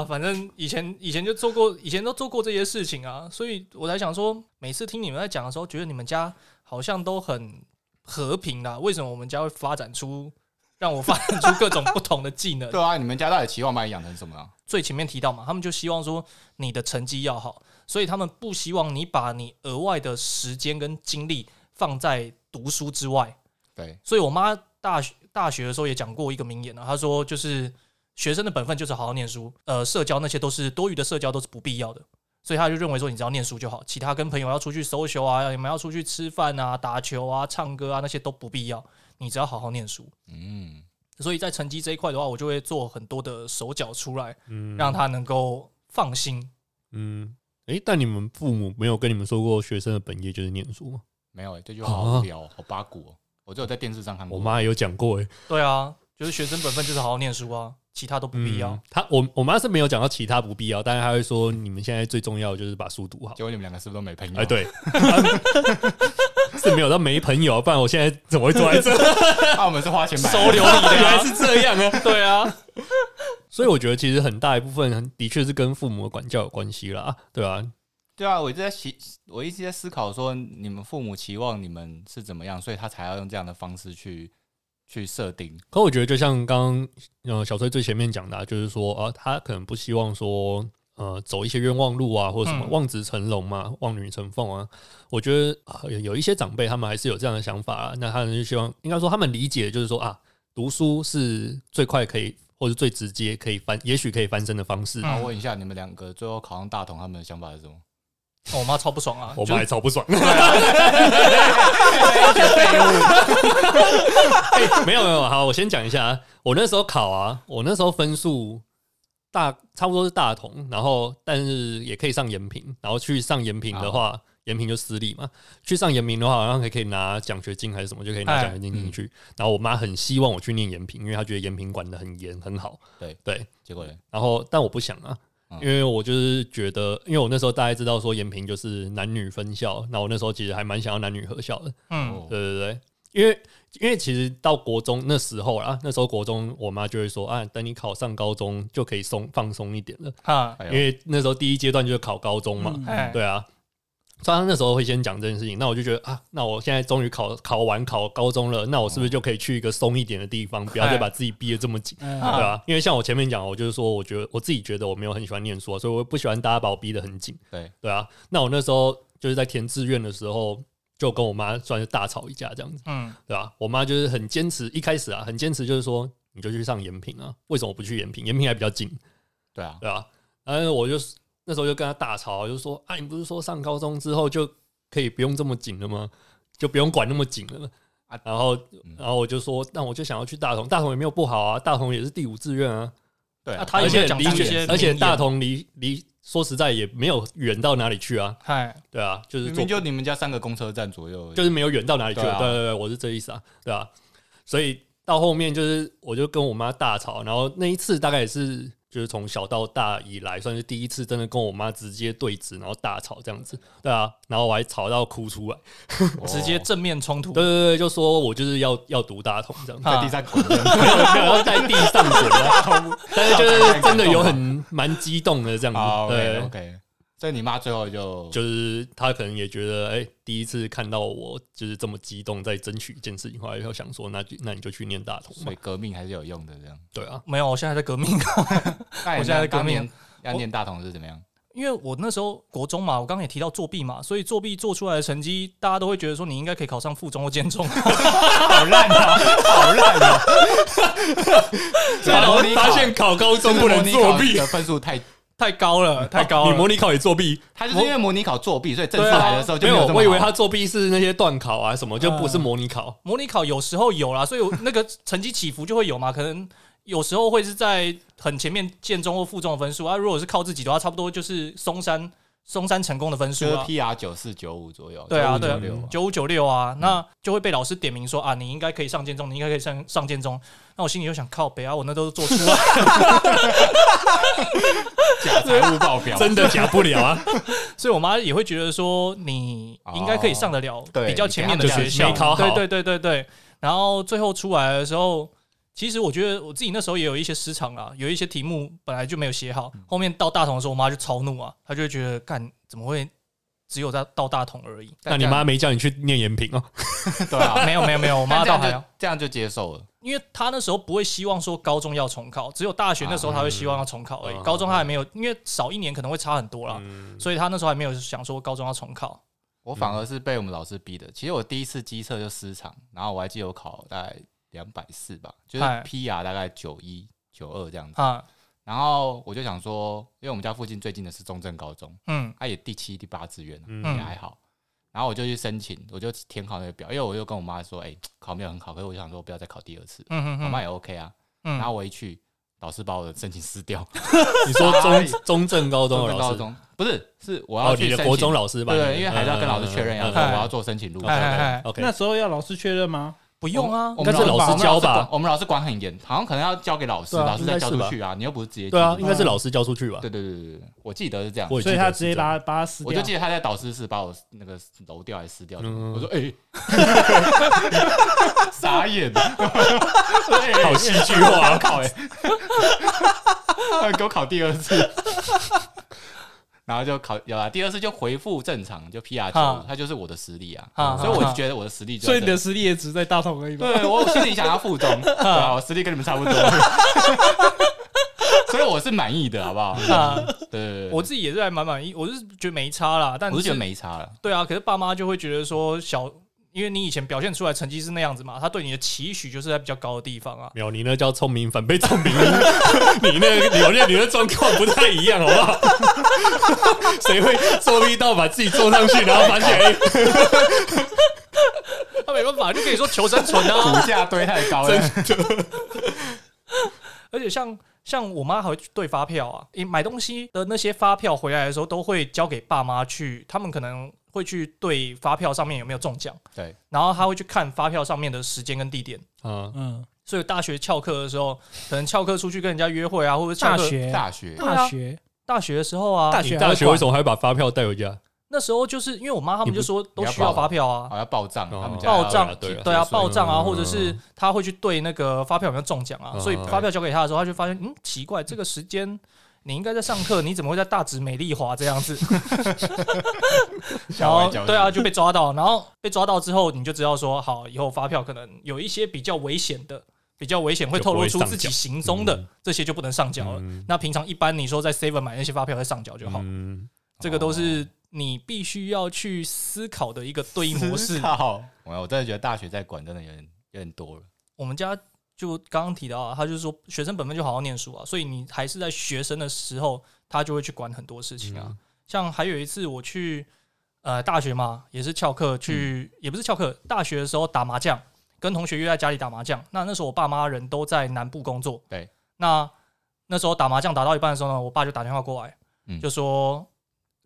啊，反正以前以前就做过，以前都做过这些事情啊，所以我才想说，每次听你们在讲的时候，觉得你们家好像都很和平啦。为什么我们家会发展出让我发展出各种不同的技能？对啊，你们家到底期望把你养成什么啊？最前面提到嘛，他们就希望说你的成绩要好，所以他们不希望你把你额外的时间跟精力放在读书之外。对，所以我妈大学大学的时候也讲过一个名言啊，她说就是学生的本分就是好好念书，呃，社交那些都是多余的社交都是不必要的，所以他就认为说你只要念书就好，其他跟朋友要出去 social 啊，你们要出去吃饭啊、打球啊、唱歌啊那些都不必要，你只要好好念书。嗯，所以在成绩这一块的话，我就会做很多的手脚出来，嗯，让他能够放心。嗯，诶，但你们父母没有跟你们说过学生的本业就是念书吗？没有、欸，这句话好无聊，好八股、哦。我只有在电视上看过。我妈也有讲过，诶，对啊，就是学生本分就是好好念书啊，其他都不必要。嗯她我我妈是没有讲到其他不必要，但是她会说你们现在最重要的就是把书读好。结果你们两个是不是都没朋友？哎，，对，是没有到没朋友，不然我现在怎么会坐在这？那、我们是花钱买。收留你的、原来啊，是这样啊！对啊，所以我觉得其实很大一部分的确是跟父母的管教有关系啦，对啊，对啊，我一直在思，我一直在思考说，你们父母期望你们是怎么样，所以他才要用这样的方式去去设定。可我觉得就像刚刚呃小崔最前面讲的、啊，就是说啊，他可能不希望说呃走一些冤枉路啊，或者什么嗯望子成龙嘛，望女成凤啊。我觉得、啊有有一些长辈他们还是有这样的想法、啊，那他们就希望应该说他们理解就是说啊，读书是最快可以或者最直接可以翻，也许可以翻身的方式。嗯那我问一下，你们两个最后考上大同，他们的想法是什么？我妈超不爽啊，我就是们还超不爽，哎没有没有，好，我先讲一下啊，我那时候考啊，我那时候分数大差不多是大同，然后但是也可以上延平，然后去上延平的话，延平就私立嘛，去上延平的话，好像还可以拿奖学金还是什么，就可以拿哎奖学金进去。然后我妈很希望我去念延平，因为她觉得延平管的很严很好，对对，结果呢？然后但我不想啊嗯。因为我就是觉得，因为我那时候大概知道说延平就是男女分校，那我那时候其实还蛮想要男女合校的，嗯，哦。对对对，因为因为其实到国中那时候啦，那时候国中我妈就会说啊，等你考上高中就可以松放松一点了，哈，哎呦。因为那时候第一阶段就是考高中嘛，对啊。所以他那时候会先讲这件事情，那我就觉得啊，那我现在终于考考完考高中了，那我是不是就可以去一个松一点的地方，不要再把自己逼得这么紧？嗯啊对啊，因为像我前面讲，我就是说，我觉得我自己觉得我没有很喜欢念书啊，所以我不喜欢大家把我逼得很紧。对，对啊，那我那时候就是在填志愿的时候，就跟我妈算是大吵一架这样子，嗯，对吧、我妈就是很坚持，一开始啊很坚持，就是说你就去上延平啊，为什么不去延平？延平还比较近，对啊，对啊、然后我就那时候就跟他大吵，就说啊，你不是说上高中之后就可以不用这么紧了吗？就不用管那么紧了啊？然后嗯，然后我就说，那我就想要去大同，大同也没有不好啊，大同也是第五志愿啊，对他有没有且离而且大同离离说实在也没有远到哪里去啊，嗨，对啊，就是坐明明就你们家三个公车站左右，就是没有远到哪里去对对对，我是这意思啊，对啊，所以到后面就是我就跟我妈大吵，然后那一次大概也是就是从小到大以来算是第一次真的跟我妈直接对峙，然后大吵这样子，对啊，然后我还吵到哭出来，哦。直接正面冲突。对，对对，就说我就是要要读大同这样。子，在地上滚的，没有没有要在地上滚啊，但是就是真的有很蛮激动的这样好子，对。OK，所以你妈最后就就是她可能也觉得，哎、第一次看到我就是这么激动，在争取一件事情，后来又想说，那就那你就去念大同嘛。所以，革命还是有用的，这样。对啊，没有，我现在在革命，我现在在革命。要念大同是怎么样？因为我那时候国中嘛，我刚刚也提到作弊嘛，所以作弊做出来的成绩，大家都会觉得说你应该可以考上附中或建中，好烂啊，好烂啊！然 后发现考高中不能作弊，的分数太，太高了，太高了。你模拟考也作弊？他就是因为模拟考作弊，所以正式来的时候就没有。我以为他作弊是那些断考啊什么，就不是模拟考。模拟考有时候有啦，所以那个成绩起伏就会有嘛，可能有时候会是在很前面建中或附中的分数啊，如果是靠自己的话，差不多就是松山松山成功的分数就是啊。PR 九四九五左右，对啊，对啊9596啊，九五九六啊，那就会被老师点名说啊，你应该可以上建中，你应该可以上上建中。那我心里就想，靠北啊，我那都是做出来，假财务报表，真的假不了啊！所以我妈也会觉得说你应该可以上得了比较前面的就是学校，没考好对对对对对。然后最后出来的时候，其实我觉得我自己那时候也有一些失常啊，有一些题目本来就没有写好，后面到大同的时候，我妈就超怒啊，她就会觉得干怎么会只有在到大同而已？那你妈没叫你去念延平哦？对啊，没有没有没有，我妈倒还好，这样就接受了。因为她那时候不会希望说高中要重考，只有大学那时候她会希望要重考而已，嗯高中她还没有，因为少一年可能会差很多啦，嗯所以她那时候还没有想说高中要重考。我反而是被我们老师逼的。其实我第一次机测就失常，然后我还记得我考大概两百四吧，就是 PR 大概九一九二这样子。啊，然后我就想说，因为我们家附近最近的是中正高中，嗯它也第七、第八志愿，嗯也还好。然后我就去申请，我就填考那个表，因为我又跟我妈说，哎、考没有很好，可是我就想说不要再考第二次，嗯嗯嗯我妈也 OK 啊。嗯，然后我一去，老师把我的申请撕掉。你说中中正高中的老师，高中不是，是我要你的国中老师吧？对对，因为还是要跟老师确认，要我要做申请录哎 OK，那时候要老师确认吗？不用啊，我该是老师教吧我们老师管很严，好像可能要交给老师，老师再交出去啊。你又不是直接对啊，寄应该是老师交出去吧？对对对对对，我记得是这样。所以他直接把把他撕掉我就。记得他在导师室把我那个揉掉还是撕掉。嗯我说哎，傻眼，好戏剧化，考哎，给我考第二次。然后就考有了，第二次就回复正常，就 PR 哈九，它就是我的实力啊，所以我就觉得我的实力就所以你的实力也只在大同而已嘛。对我心里想要附中，对啊，我实力跟你们差不多，所以我是满意的，好不好？对，我自己也是还蛮满意，我是觉得没差啦，但我是觉得没差了。对啊，可是爸妈就会觉得说小，因为你以前表现出来成绩是那样子嘛，他对你的期许就是在比较高的地方啊。没有，你那叫聪明反被聪明，你那个你我觉得你的状况不太一样，好不好？谁会做一到把自己做上去，然后发现哎，他没办法，就跟你说求生存啊。股价堆太高了，而且像像我妈还会去对发票啊，你买东西的那些发票回来的时候，都会交给爸妈去，他们可能会去对发票上面有没有中奖，对，然后他会去看发票上面的时间跟地点。啊，嗯，所以大学翘课的时候，可能翘课出去跟人家约会啊，或者翘课大学。大学。对啊。大学。大学的时候啊，大学还会你大学为管。什么还会把发票带回家？那时候就是因为我妈他们就说都需要发票啊，好要报账，哦。他们报账对啊对啊，报账啊，嗯。或者是他会去对那个发票有没有中奖啊，嗯。所以发票交给他的时候，他就发现嗯奇怪，这个时间你应该在上课，你怎么会在大直美丽华这样子？然后对啊，就被抓到，然后被抓到之后，你就知道说好，以后发票可能有一些比较危险的。比较危险，会透露出自己行踪的嗯这些就不能上缴了。嗯那平常一般你说在 Seven 买那些发票再上缴就好，嗯，这个都是你必须要去思考的一个对应模式我我真的觉得大学在管真的有点有点多了。我们家就刚刚提到啊，他就是说学生本分就好好念书啊，所以你还是在学生的时候，他就会去管很多事情啊。嗯像还有一次我去呃大学嘛，也是翘课去，也不是翘课，大学的时候打麻将，跟同学约在家里打麻将。那那时候我爸妈人都在南部工作，对。那那时候打麻将打到一半的时候呢，我爸就打电话过来，嗯就说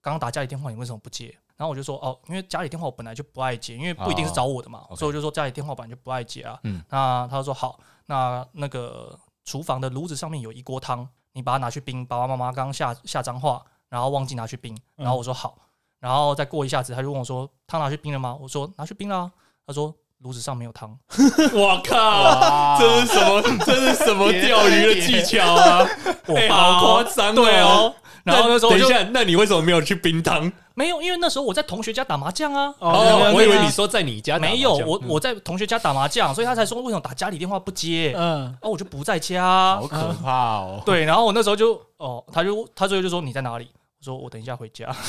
刚刚打家里电话，你为什么不接？然后我就说哦，因为家里电话我本来就不爱接，因为不一定是找我的嘛，哦所以我就说家里电话本来就不爱接啊。嗯那他就说好，那那个厨房的炉子上面有一锅汤，你把它拿去冰。爸爸妈妈刚下下脏话，然后忘记拿去冰，然后我说好，然后再过一下子，他就问我说汤拿去冰了吗？我说拿去冰了啊。他说炉子上没有汤。我靠，哇这是什么？这是什么钓鱼的技巧啊？我哎爸好夸张哦对哦。然后那时候我就等一下，那你为什么没有去冰汤？没有，因为那时候我在同学家打麻将啊。哦，我以为你说在你家没有，我我在同学家打麻将，所以他才说为什么打家里电话不接。嗯，哦，我就不在家好。可怕哦！对，然后我那时候就哦，他就他最后就说你在哪里？我说我等一下回家。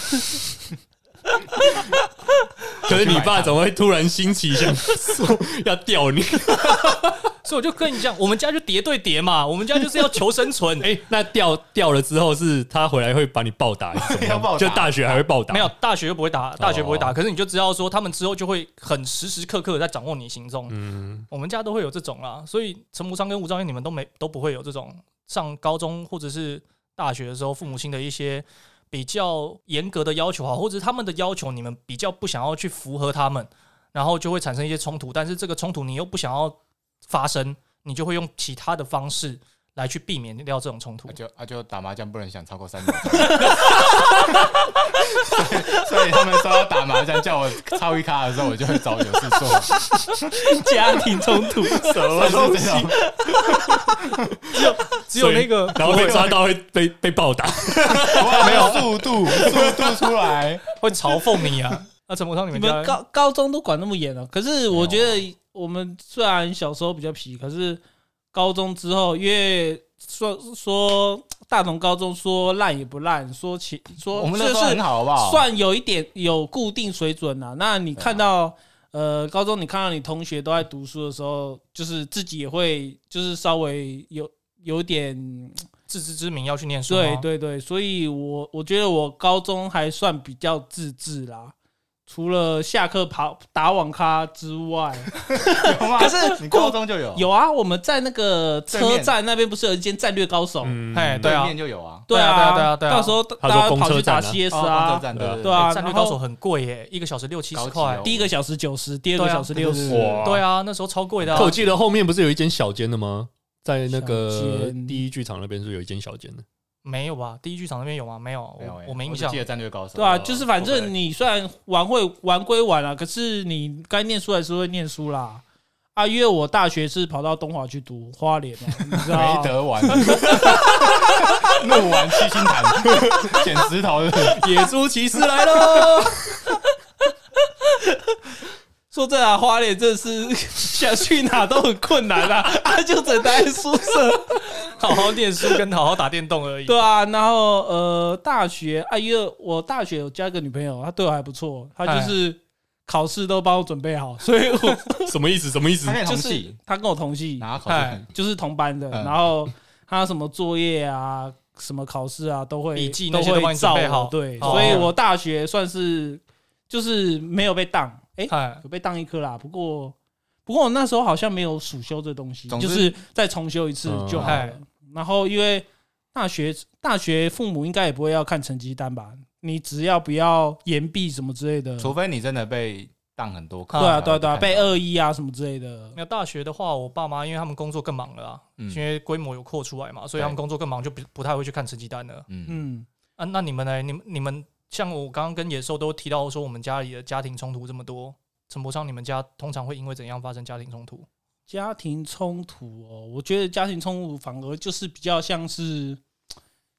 可是你爸怎么会突然兴起想 说要吊你？所以我就跟你讲，我们家就叠对叠嘛，我们家就是要求生存。哎，那掉掉了之后是他回来会把你暴打，还是怎么样要暴打就大学还会暴打？没有，大学又不会打，大学不会打，哦可是你就知道说他们之后就会很时时刻刻的在掌握你行踪。嗯，我们家都会有这种啦，所以陈木昌跟吴兆燕你们都没都不会有这种上高中或者是大学的时候父母亲的一些比较严格的要求啊，或者他们的要求你们比较不想要去符合他们，然后就会产生一些冲突，但是这个冲突你又不想要发生，你就会用其他的方式来去避免掉这种冲突啊。就啊就打麻将不能想超过三秒钟，所以所以他们说要打麻将叫我超一卡的时候，我就会找有事做，家庭冲突，什么算是这种。只有那个然后被抓到会被被暴打。没有速度，速度出来，会嘲讽你啊。那陈柏昌，你你们高高中都管那么严了？可是我觉得我们虽然小时候比较皮，可是高中之后，因为说说大同高中说烂也不烂，说起说我们那时候很好，好不好？算有一点有固定水准啦。那你看到、呃高中你看到你同学都在读书的时候，就是自己也会就是稍微有有点自知之明要去念书吗。对对对，所以我我觉得我高中还算比较自制啦。除了下课跑打网咖之外，有吗？可是你高中就有，有啊，我们在那个车站那边不是有一间战略高手？嗯，哎对啊。面就有啊，对对啊对啊对啊到时候大他说家跑去打 CS 哦啊对对啊战略高手很贵耶，一个小时六七十高块。第一个小时九十，第二个小时六十。对啊，那时候超贵的。我记得后面不是有一间小间的吗？在那小个第一剧场那边是有一间小间的，没有吧？第一剧场那边有吗？没有，没有欸我我没印象只记。得战略高手，对啊，就是反正你虽然玩会玩归玩啊，可是你该念书还是会念书啦。啊，因为我大学是跑到东华去读花莲嘛，你知道没得玩，怒玩七星潭，捡石头的，野猪骑士来喽！说真的、啊，花莲真的是 想去哪都很困难啦，啊，就只能待在宿舍。好好念书跟好好打电动而已。对啊，然后呃，大学啊，因为我大学有交一个女朋友，她对我还不错，她就是考试都帮我准备好，所以我什么意思？什么意思就是，她跟我同系，然后考试哎就是同班的，嗯然后她什么作业啊、什么考试啊，都会笔记都会照好对，哦所以我大学算是就是没有被当，哎，哎，有被当一科啦，不过。不过我那时候好像没有暑修这东西，就是再重修一次就好了。嗯然后因为大学大学父母应该也不会要看成绩单吧？你只要不要延毕什么之类的，除非你真的被当很多课，对啊对啊对啊，被恶意啊什么之类的。那大学的话，我爸妈因为他们工作更忙了啊，嗯因为规模有扩出来嘛，所以他们工作更忙，就不不太会去看成绩单了。嗯，嗯，啊，那你们呢？你们你们像我刚刚跟野兽都提到说，我们家里的家庭冲突这么多，陈柏昌，你们家通常会因为怎样发生家庭冲突？家庭冲突哦，我觉得家庭冲突反而就是比较像是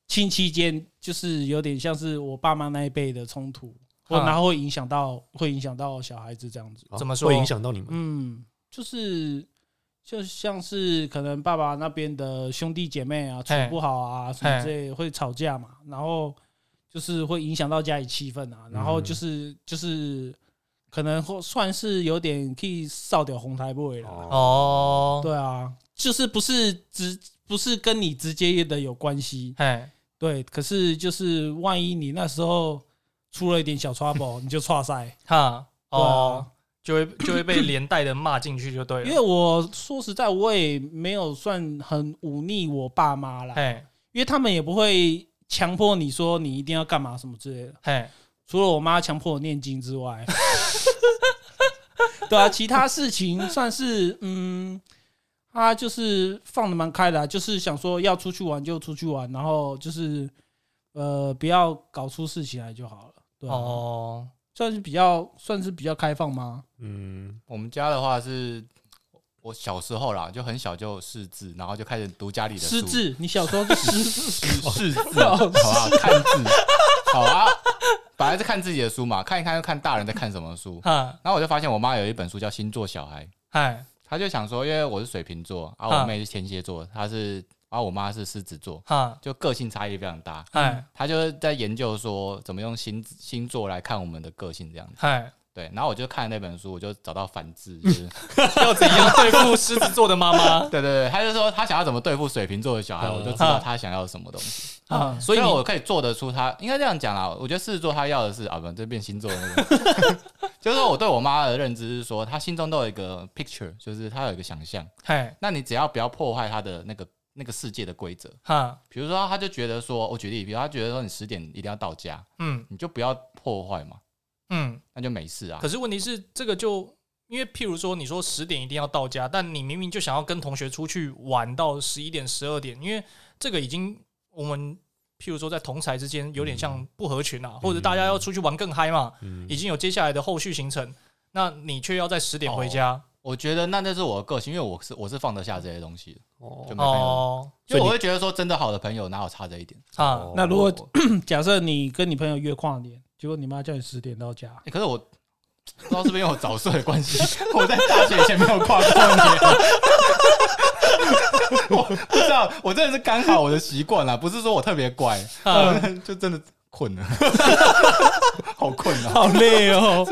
亲戚间，就是有点像是我爸妈那一辈的冲突，啊然后会影响到会影响到小孩子这样子。怎么说会影响到你们？嗯，就是就像是可能爸爸那边的兄弟姐妹啊处嘿不好啊什么之类的会吵架嘛，然后就是会影响到家里气氛啊，然后就是、就是可能会算是有点可以扫掉红台位了。哦，对啊，就是不是直不是跟你直接的有关系，哎，对，可是就是万一你那时候出了一点小 trouble，你就岔赛。哈，对哦啊，就会就会被连带的骂进去就对了。因为我说实在，我也没有算很忤逆我爸妈啦，嘿，因为他们也不会强迫你说你一定要干嘛什么之类的。嘿，除了我妈强迫我念经之外，对啊，其他事情算是嗯，他就是放的蛮开的啊、就是想说要出去玩就出去玩，然后就是呃不要搞出事情来就好了。对、啊，哦，算是比较算是比较开放吗？嗯，我们家的话是，我小时候啦，就很小就识字，然后就开始读家里的书识字，你小时候就识 识字，好不好？看字，好啊。本来是看自己的书嘛，看一看又看大人在看什么书，哈，然后我就发现我妈有一本书叫《星座小孩》，嗨，她就想说，因为我是水瓶座，啊，啊我妹是天蝎座，她是，啊，我妈是狮子座，哈，就个性差异非常大。嗨，她就是在研究说怎么用星星座来看我们的个性这样子。嗨，对，然后我就看那本书，我就找到反制，就是 要怎样对付狮子座的妈妈 对对对，他就说他想要怎么对付水瓶座的小孩，嗯我就知道他想要什么东西。啊？所以我可以做得出他，应该这样讲啦。我觉得狮子座他要的是啊，不，这变星座的那个，就是说我对我妈的认知是说，她心中都有一个 picture，就是她有一个想象。嗨，那你只要不要破坏她的那个那个世界的规则，哈，比如说，她就觉得说，我举例，比如她觉得说你十点一定要到家，嗯你就不要破坏嘛，嗯。那就没事啊可。是问题是，这个就因为譬如说你说十点一定要到家，但你明明就想要跟同学出去玩到十一点、十二点，因为这个已经我们譬如说在同才之间有点像不合群啊，或者大家要出去玩更嗨嘛，嗯已经有接下来的后续行程，那你却要在十点回家我觉得那那是我的个性，因为我是我是放得下这些东西的，哦就没朋友。哦因为我会觉得说，真的好的朋友哪有差这一点？啊，那如果 假设你跟你朋友约跨年，结果你妈叫你十点到家，欸可是我 不知道是不是因为我早睡的关系，我在大学以前没有跨过年。我不知道，我真的是刚好我的习惯啦，不是说我特别乖，嗯 就真的困了，好困啊！好累哦，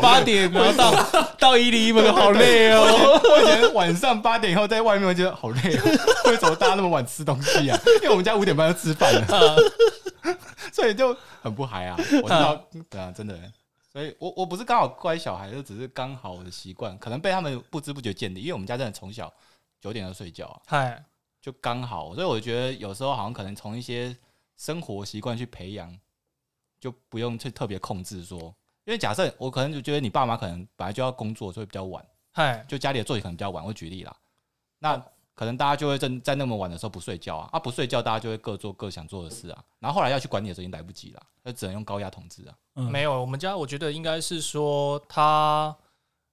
八点然后到到一零一门，好累哦。我以前晚上八点以后在外面，我觉得好累哦。为什么大家那么晚吃东西啊？因为我们家五点半就吃饭了，所以就很不嗨啊。我知道，对啊，真的。所以我我不是刚好乖小孩，就只是刚好我的习惯，可能被他们不知不觉建立。因为我们家真的从小九点就睡觉啊，嗨，就刚好。所以我觉得有时候好像可能从一些生活习惯去培养，就不用去特别控制说。因为假设我可能就觉得你爸妈可能本来就要工作，所以比较晚。嗨，就家里的作息可能比较晚，我举例啦，那可能大家就会在在那么晚的时候不睡觉啊，啊不睡觉，大家就会各做各想做的事啊，然后后来要去管你的时候已经来不及了，那只能用高压统治啊。嗯。没有，我们家我觉得应该是说他，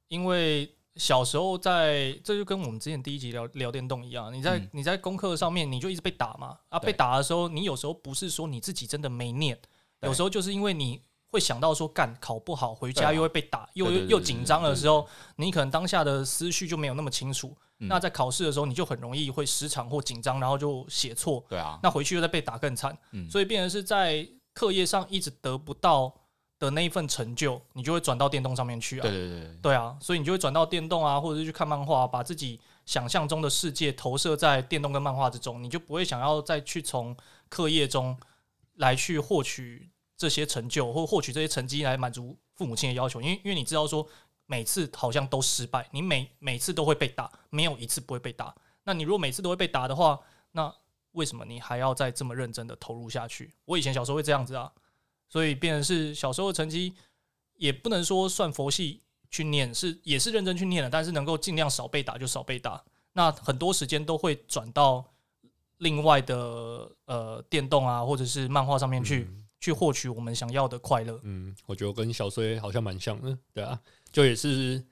因为小时候在，这就跟我们之前第一集聊聊电动一样，你在、嗯。你在功课上面你就一直被打嘛，啊被打的时候，你有时候不是说你自己真的没念，有时候就是因为你会想到说干考不好回家又会被打，又又紧张的时候，你可能当下的思绪就没有那么清楚，嗯那在考试的时候你就很容易会失常或紧张，然后就写错，对啊，那回去又再被打更惨。嗯，所以变成是在课业上一直得不到的那一份成就，你就会转到电动上面去啊。对对对对，对啊，所以你就会转到电动啊，或者是去看漫画、把自己想象中的世界投射在电动跟漫画之中，你就不会想要再去从课业中来去获取这些成就，或获取这些成绩来满足父母亲的要求，因为因为你知道说每次好像都失败，你每每次都会被打，没有一次不会被打。那你如果每次都会被打的话，那为什么你还要再这么认真的投入下去？我以前小时候会这样子啊，所以变成是小时候的成绩也不能说算佛系去念，是也是认真去念的，但是能够尽量少被打就少被打。那很多时间都会转到另外的呃电动啊，或者是漫画上面去、去获取我们想要的快乐。嗯，我觉得跟小崔好像蛮像的，对啊，就也是，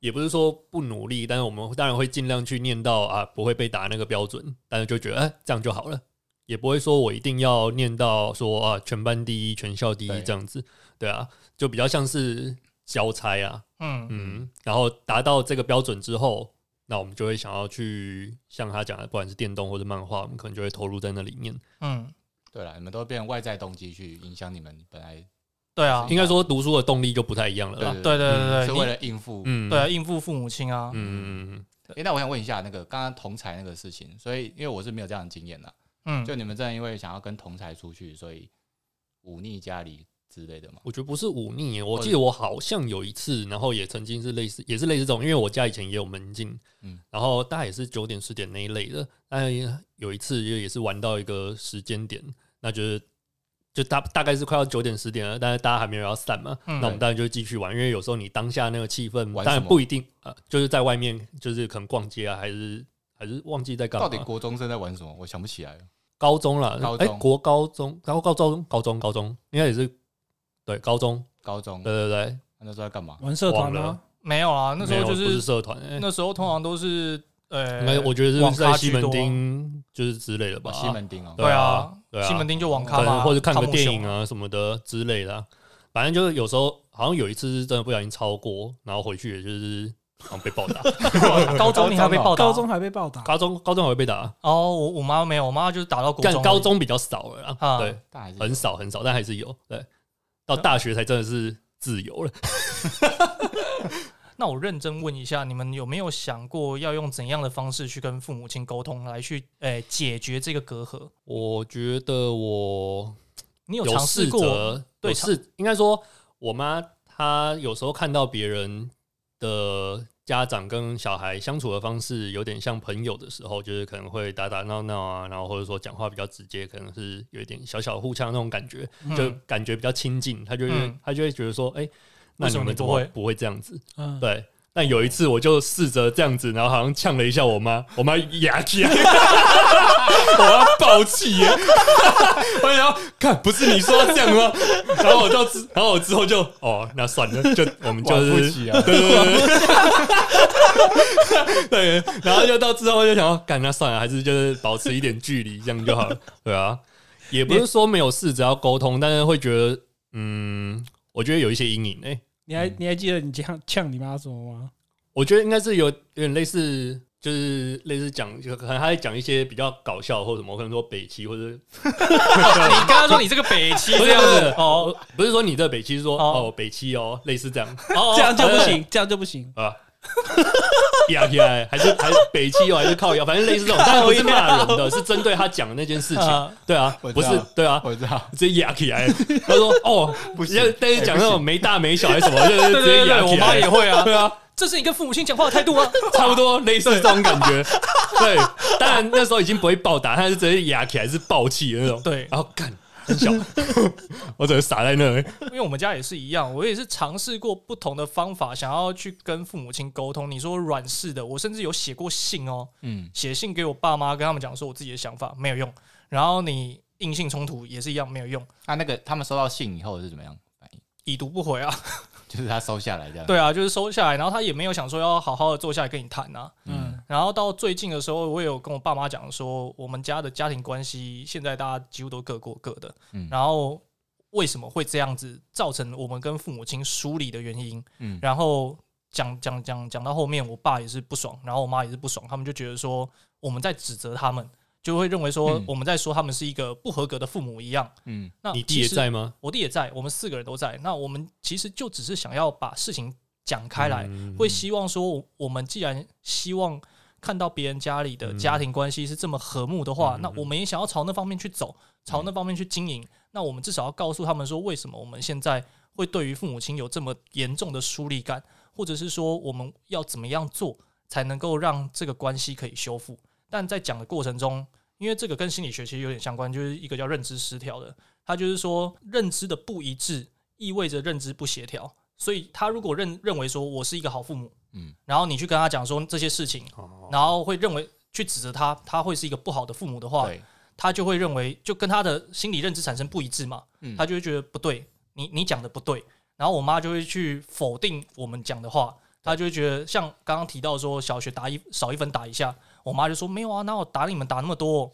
也不是说不努力，但是我们当然会尽量去念到啊不会被打那个标准，但是就觉得哎、这样就好了，也不会说我一定要念到说啊全班第一、全校第一这样子，对啊，就比较像是交差啊，嗯嗯，然后达到这个标准之后，那我们就会想要去像他讲的，不管是电动或者漫画，我们可能就会投入在那里面。嗯，对了，你们都变外在动机去影响你们本来对啊，应该说读书的动力就不太一样了啦。对对对对对，是为了应付。嗯，对啊，应付父母亲啊，嗯，嗯嗯诶，那我想问一下，那个刚刚同才那个事情，所以因为我是没有这样的经验的，嗯，就你们真的因为想要跟同才出去，所以忤逆家里之类的吗？我觉得不是忤逆，我记得我好像有一次，然后也曾经是类似，也是类似这种，因为我家以前也有门禁，嗯然后大概也是九点十点那一类的，但有一次就也是玩到一个时间点，那就是就大大概是快要九点十点了，但是大家还没有要散嘛，嗯那我们当然就继续玩，因为有时候你当下那个气氛，玩什么？当然不一定呃，就是在外面就是可能逛街啊，还是还是忘记在干嘛，到底国中生在玩什么？我想不起来了。高中啦，哎、高中。国高中，然后高中高中高中应该也是对高中，高中。对对对，那时候在干嘛？玩社团啊了，没有啊，那时候就没有不是是社团，哎。那时候通常都是呃，应该我觉得网是在西门町就是之类的吧，哦西门町哦，对啊，对啊。西门町就网咖嘛，或者看个电影，啊什么的之类的。啊、反正就是有时候好像有一次是真的不小心超过，然后回去也就是好像被暴打，高中你还被暴打，高中还被暴打，高中高中还会被打，哦，我我妈没有，我妈就是打到国但中，高中比较少了，啊。对，很少很少，但还是有，对，到大学才真的是自由了。那我认真问一下，你们有没有想过要用怎样的方式去跟父母亲沟通，来去诶、解决这个隔阂？我觉得我你有尝试过？对有试应该说，我妈她有时候看到别人的家长跟小孩相处的方式有点像朋友的时候，就是可能会打打闹闹啊，然后或者说讲话比较直接，可能是有一点小小互呛那种感觉，就嗯感觉比较亲近，她就会嗯她就会觉得说，哎、那你们不会不会这样子？嗯，对，但有一次我就试着这样子，然后好像呛了一下我妈，我妈牙起来，我要暴气耶！我想要看，不是你说要这样吗？然后我就之，然后我之后就哦，那算了，就我们就是起啊，对对对对，对，然后就到之后就想要干，那算了，还是就是保持一点距离，这样就好了，对啊，也不是说没有事，只要沟通，但是会觉得，嗯，我觉得有一些阴影诶、你还你还记得你呛呛你妈什么吗？我觉得应该是有有点类似，就是类似讲，就可能他在讲一些比较搞笑或什么，可能说北齐或者 你刚刚说你这个北齐不是这样子不是哦不是说你这北齐，是说哦哦北齐哦，类似这样哦，这样就不行，这样就不行。啊。压起来，还是还是北汽哦，还是靠腰，反正类似这种，但不是骂人的，是针对他讲的那件事情啊。对啊，不是对啊，我知道，直接压起来。他说：“哦，不是但是讲那种没大没小还是什么，就是对直接对对，我压起来。妈也会啊，对啊，这是你跟父母亲讲话的态度啊。差不多类似这种感觉。对，当然那时候已经不会暴打，他是直接压起来是暴气的那种。对然后干很小，我只是傻在那里。因为我们家也是一样，我也是尝试过不同的方法，想要去跟父母亲沟通。你说软式的，我甚至有写过信哦，嗯，写信给我爸妈，跟他们讲说我自己的想法没有用。然后你硬性冲突也是一样没有用，啊，那个他们收到信以后是怎么样反应？已读不回啊。就是他收下来这样，对啊，就是收下来，然后他也没有想说要好好的坐下来跟你谈啊。嗯，然后到最近的时候，我也有跟我爸妈讲说，我们家的家庭关系现在大家几乎都各过各的，嗯。然后为什么会这样子，造成我们跟父母亲疏离的原因，嗯。然后讲讲讲讲到后面，我爸也是不爽，然后我妈也是不爽，他们就觉得说我们在指责他们，就会认为说嗯我们在说他们是一个不合格的父母一样。嗯那你弟也在吗？我弟也在，我们四个人都在。那我们其实就只是想要把事情讲开来，嗯会希望说，我们既然希望看到别人家里的家庭关系是这么和睦的话，嗯那我们也想要朝那方面去走，朝那方面去经营。那我们至少要告诉他们说，为什么我们现在会对于父母亲有这么严重的疏离感，或者是说我们要怎么样做才能够让这个关系可以修复。但在讲的过程中，因为这个跟心理学其实有点相关，就是一个叫认知失调的，他就是说认知的不一致意味着认知不协调。所以他如果认认为说我是一个好父母，嗯。然后你去跟他讲说这些事情，哦。然后会认为去指责他，他会是一个不好的父母的话，对，他就会认为就跟他的心理认知产生不一致嘛，嗯。他就会觉得不对，你你讲的不对，然后我妈就会去否定我们讲的话，她就会觉得像刚刚提到说小学打一少一分打一下，我妈就说没有啊，那我打你们打那么多？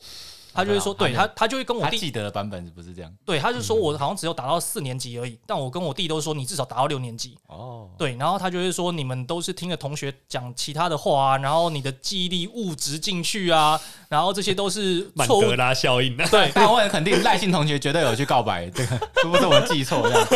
她就会说，对她，她就会跟我弟，记得的版本是不是这样？对，她就说我好像只有打到四年级而已，但我跟我弟都说你至少打到六年级，哦，对，然后他就会说你们都是听了同学讲其他的话啊，然后你的记忆力物质进去啊，然后这些都是曼德拉效应啊。对，但我很肯定赖信同学绝对有去告白，这个是不是我记错这样？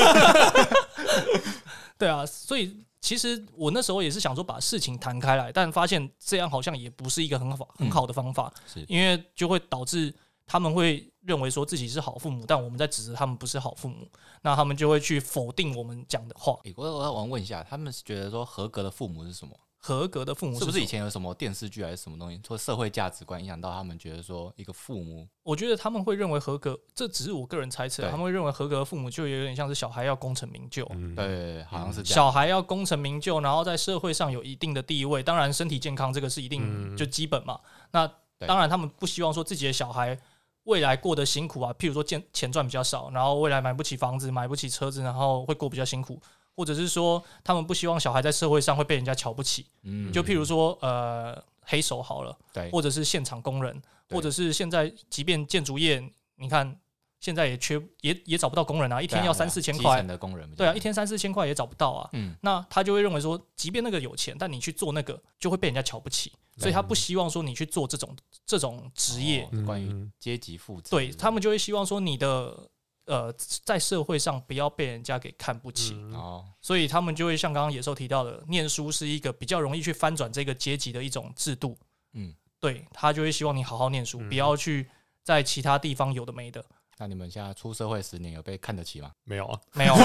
对啊，所以其实我那时候也是想说把事情谈开来，但发现这样好像也不是一个很好很好的方法，是因为就会导致他们会认为说自己是好父母，但我们在指责他们不是好父母，那他们就会去否定我们讲的话。诶我我我想问一下，他们是觉得说合格的父母是什么？合格的父母是不是以？前有什么电视剧还是什么东西，说社会价值观影响到他们觉得说一个父母我觉得他们会认为合格，这只是我个人猜测，他们会认为合格的父母就有点像是小孩要功成名就。嗯对好像是这样。小孩要功成名就，然后在社会上有一定的地位，当然身体健康这个是一定嗯就基本嘛。那当然他们不希望说自己的小孩未来过得辛苦啊，譬如说钱钱赚比较少，然后未来买不起房子、买不起车子，然后会过比较辛苦，或者是说他们不希望小孩在社会上会被人家瞧不起，嗯就譬如说呃黑手好了，对，或者是现场工人，或者是现在即便建筑业，你看现在也缺也也找不到工人啊，一一天要三四千块，的工人，对啊，一天三四千块也找不到啊。嗯那他就会认为说，即便那个有钱，但你去做那个就会被人家瞧不起，所以他不希望说你去做这种这种职业。哦关于嗯阶级复制，对他们就会希望说你的呃在社会上不要被人家给看不起，嗯哦，所以他们就会像刚刚野兽提到的，念书是一个比较容易去翻转这个阶级的一种制度。嗯，对他就会希望你好好念书，嗯不要去在其他地方有的没的。那你们现在出社会十年有被看得起吗？没有啊。没有，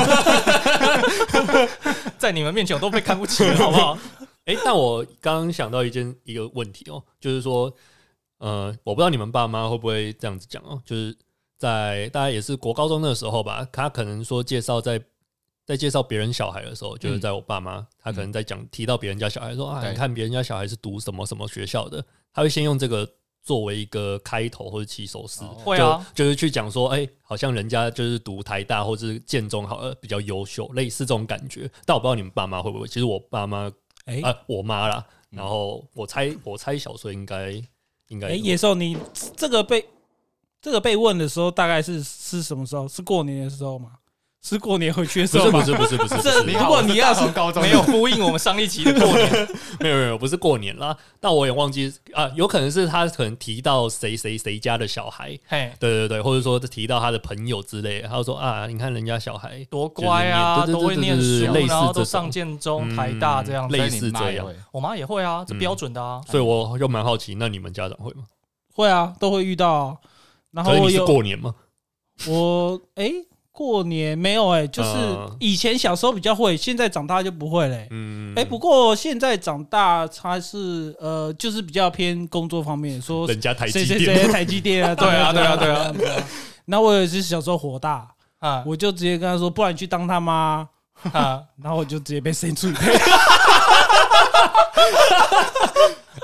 在你们面前我都被看不起，好不好？哎、那我刚刚想到一件一个问题哦，就是说，呃，我不知道你们爸妈会不会这样子讲哦，就是在大概也是国高中那个时候吧，他可能说介绍在在介绍别人小孩的时候，就是在我爸妈，他可能在讲提到别人家小孩说啊，你看别人家小孩是读什么什么学校的，他会先用这个作为一个开头或者起手式，哦。会啊，就就是去讲说，哎、好像人家就是读台大或者是建中好了，比较优秀，类似这种感觉。但我不知道你们爸妈会不会，其实我爸妈哎啊、我妈啦，嗯。然后我猜我猜小孙应该应该哎，有。野兽，你这个被这个被问的时候，大概是是什么时候？是过年的时候吗？是过年回去的时候吗？不是不是不是不是不这是，如果你要是没有呼应我们上一集的过年。没有没有不是过年啦，但我也忘记啊，有可能是他可能提到谁谁谁家的小孩，嘿，对对对，或者说提到他的朋友之类的，他就说啊，你看人家小孩多乖啊，都会念书，然后都这上建中、嗯台大这样子。类似这样我妈也会啊，这嗯标准的啊。所以我又蛮好奇，那你们家长会吗？会啊，都会遇到啊。然后可是过年吗？我哎、过年没有哎、就是嗯以前小时候比较会，现在长大就不会嘞、嗯，哎、不过现在长大，他是呃，就是比较偏工作方面，说人家台积电。谁台积电啊，对啊对啊对啊那我也是小时候火大，啊。我就直接跟他说，不然你去当他妈，啊，然后我就直接被生出去。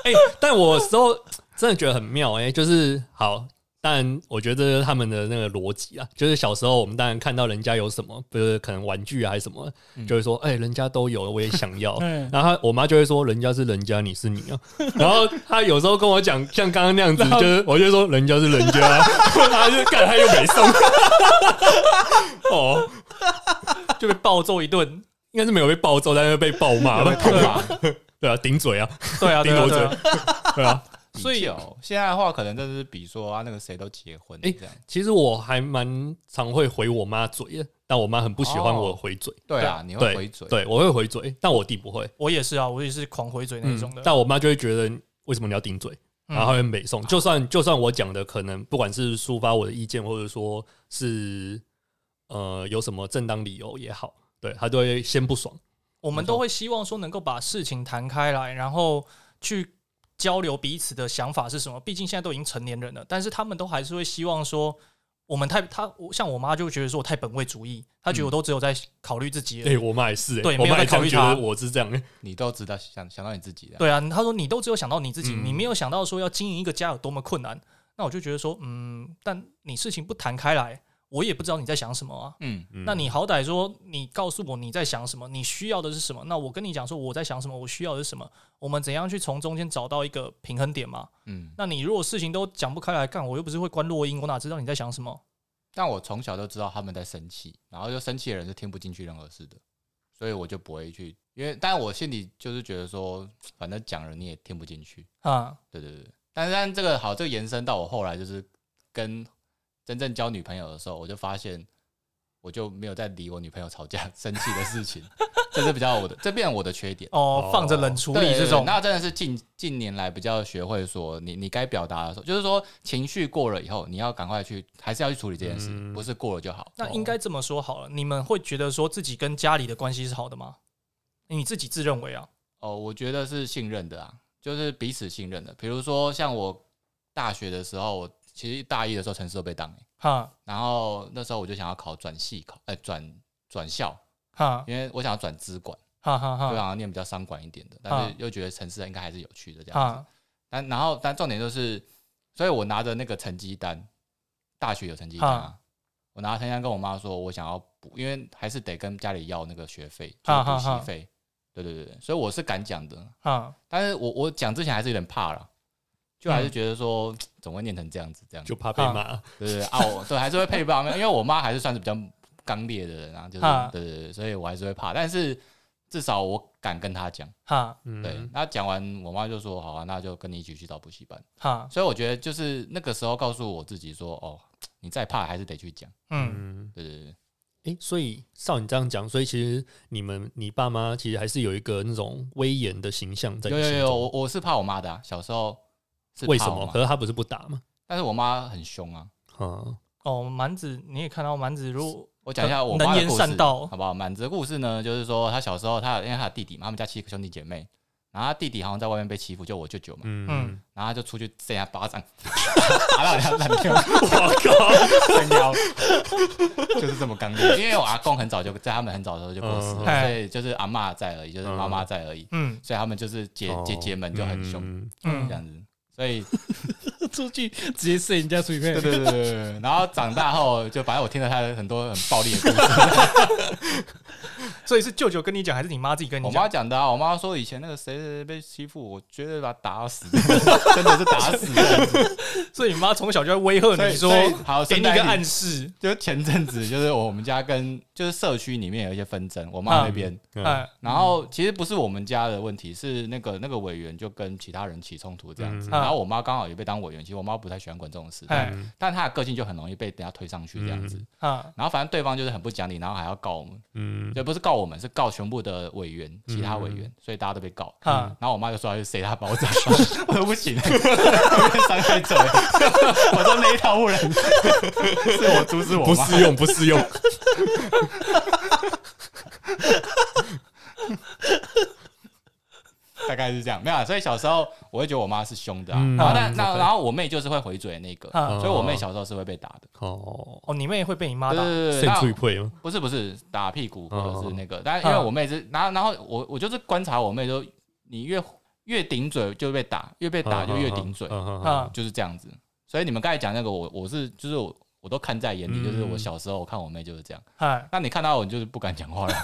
哎、但我有时候真的觉得很妙哎、就是好。当然，我觉得他们的那个逻辑啊，就是小时候我们当然看到人家有什么，不是可能玩具啊还是什么，就会说，哎、人家都有，我也想要。嗯然后他我妈就会说，人家是人家，你是你啊。然后他有时候跟我讲，像刚刚那样子，就是我就说人家是人家、啊，他就干他又没送。哦，就被暴揍一顿。应该是没有被暴揍，但是被暴骂吧？痛骂。对啊，顶嘴啊，对啊，顶我嘴对啊。所以比较现在的话，可能就是比说啊，那个谁都结婚哎这样。其实我还蛮常会回我妈嘴的，但我妈很不喜欢我回嘴。对啊，你会回嘴。对，我会回嘴，但我弟不会。我也是啊，我也是狂回嘴那种的。但我妈就会觉得为什么你要顶嘴，嗯然后她会美送。就算就算我讲的可能不管是抒发我的意见，或者说是呃有什么正当理由也好，对她都会先不爽。我们都会希望说能够把事情谈开来，然后去交流彼此的想法是什么。毕竟现在都已经成年人了，但是他们都还是会希望说，我们太他我像我妈就觉得说我太本位主义，她觉得我都只有在考虑自己而哎、已。我妈也是、欸，对没有我妈也这样在考虑她我是这样、欸。你都知道想想到你自己的。对啊，她说你都只有想到你自己，嗯你没有想到说要经营一个家有多么困难。那我就觉得说，嗯，但你事情不谈开来，我也不知道你在想什么啊。嗯，嗯那你好歹说，你告诉我你在想什么，你需要的是什么？那我跟你讲说我在想什么，我需要的是什么，我们怎样去从中间找到一个平衡点嘛？嗯，那你如果事情都讲不开来，干我又不是会关录音，我哪知道你在想什么？但我从小就知道他们在生气，然后就生气的人是听不进去任何事的，所以我就不会去，因为但我心里就是觉得说，反正讲了你也听不进去，啊，对对对。但是但这个好，这个延伸到我后来就是跟真正交女朋友的时候，我就发现我就没有再理我女朋友吵架生气的事情，这是比较我的，这变成我的缺点。哦，放着冷处理这种，那真的是近近年来比较学会说，你你该表达的时候，就是说情绪过了以后，你要赶快去，还是要去处理这件事，嗯不是过了就好。那应该这么说好了，你们会觉得说自己跟家里的关系是好的吗？你自己自认为啊？哦，我觉得是信任的啊，就是彼此信任的。比如说像我大学的时候，我其实大一的时候城市都被当、欸，哈。然后那时候我就想要考转系考，哎、转转校，哈。因为我想要转资管，就哈哈。就想要念比较商管一点的，但啊是又觉得城市应该还是有趣的这样子。但然后但重点就是，所以我拿着那个成绩单，大学有成绩单啊，我拿成绩单跟我妈说，我想要补，因为还是得跟家里要那个学费，就哈是补习费。对对对对，所以我是敢讲的，哈。但是我我讲之前还是有点怕了，就还是嗯。觉得说 怎么会念成这样子这样子，就怕被骂。对对对啊，我对还是会配合，因为我妈还是算是比较刚烈的人啊，就是哈对对对，所以我还是会怕，但是至少我敢跟她讲。哈嗯，对，那讲完，我妈就说：“好啊，那就跟你一起去找补习班。哈”，所以我觉得就是那个时候告诉我自己说：“哦，你再怕还是得去讲。嗯，嗯，”对对对，诶，所以照你这样讲，所以其实你们你爸妈其实还是有一个那种威严的形象在你有有有，我我是怕我妈的、啊，小时候是为什么？可是他不是不打吗？但是我妈很凶啊。嗯，哦，蛮子你也看到蛮子，如果我讲一下我能言妈的故事，好不好？满子的故事呢，就是说他小时候，他因为他有弟弟嘛，他们家七个兄弟姐妹，然后他弟弟好像在外面被欺负，就我舅舅嘛，嗯。嗯然后他就出去扇他巴掌，打到人家烂掉，我靠，撑腰，就是这么刚烈。因为我阿公很早就在他们很早的时候就过世了，嗯所以就是阿嬷在而已，就是妈妈在而已，嗯所以他们就是姐哦姐姐们就很凶嗯。这嗯样子，所以 出去直接射人家水妹对，对对对对对。然后长大后，就反正我听了他的很多很暴力的故事。所以是舅舅跟你讲，还是你妈自己跟你讲？我妈讲？的啊，我妈说以前那个谁谁谁被欺负，我绝对把他打死，真的是打死这样子。所以你妈从小就在威吓所以你说所以，好，给你一个暗示，就前阵子就是我们家跟就是社区里面有一些纷争，我妈那边，嗯哎，然后其实不是我们家的问题，是那个那个委员就跟其他人起冲突这样子，嗯。然后我妈刚好也被当委员，其实我妈不太喜欢管这种事，哎嗯。但她的个性就很容易被人家推上去这样子，啊，然后反正对方就是很不讲理，然后还要告我们，嗯。也不是告我们，是告全部的委员，其他委员，所以大家都被告。啊然后我妈就说要去塞他包扎，我说不行，我变伤害者。我说那一套不能，是我阻止我。不适用，不适用。大概是这样，没有、啊。所以小时候我会觉得我妈是凶的啊，嗯然后但嗯那然后我妹就是会回嘴的那个，啊所以我妹小时候是会被打的。哦，哦，你妹会被你妈对打，现对对对，那出一配吗？不是不是打屁股或者是那哦个，但因为我妹是，然后然后我我就是观察我妹就，你越越顶嘴就被打，越被打就越顶嘴，嗯嗯啊就是这样子。所以你们刚才讲那个，我我是就是我我都看在眼里，嗯就是我小时候我看我妹就是这样。哎 那你看到我，你就是不敢讲话了，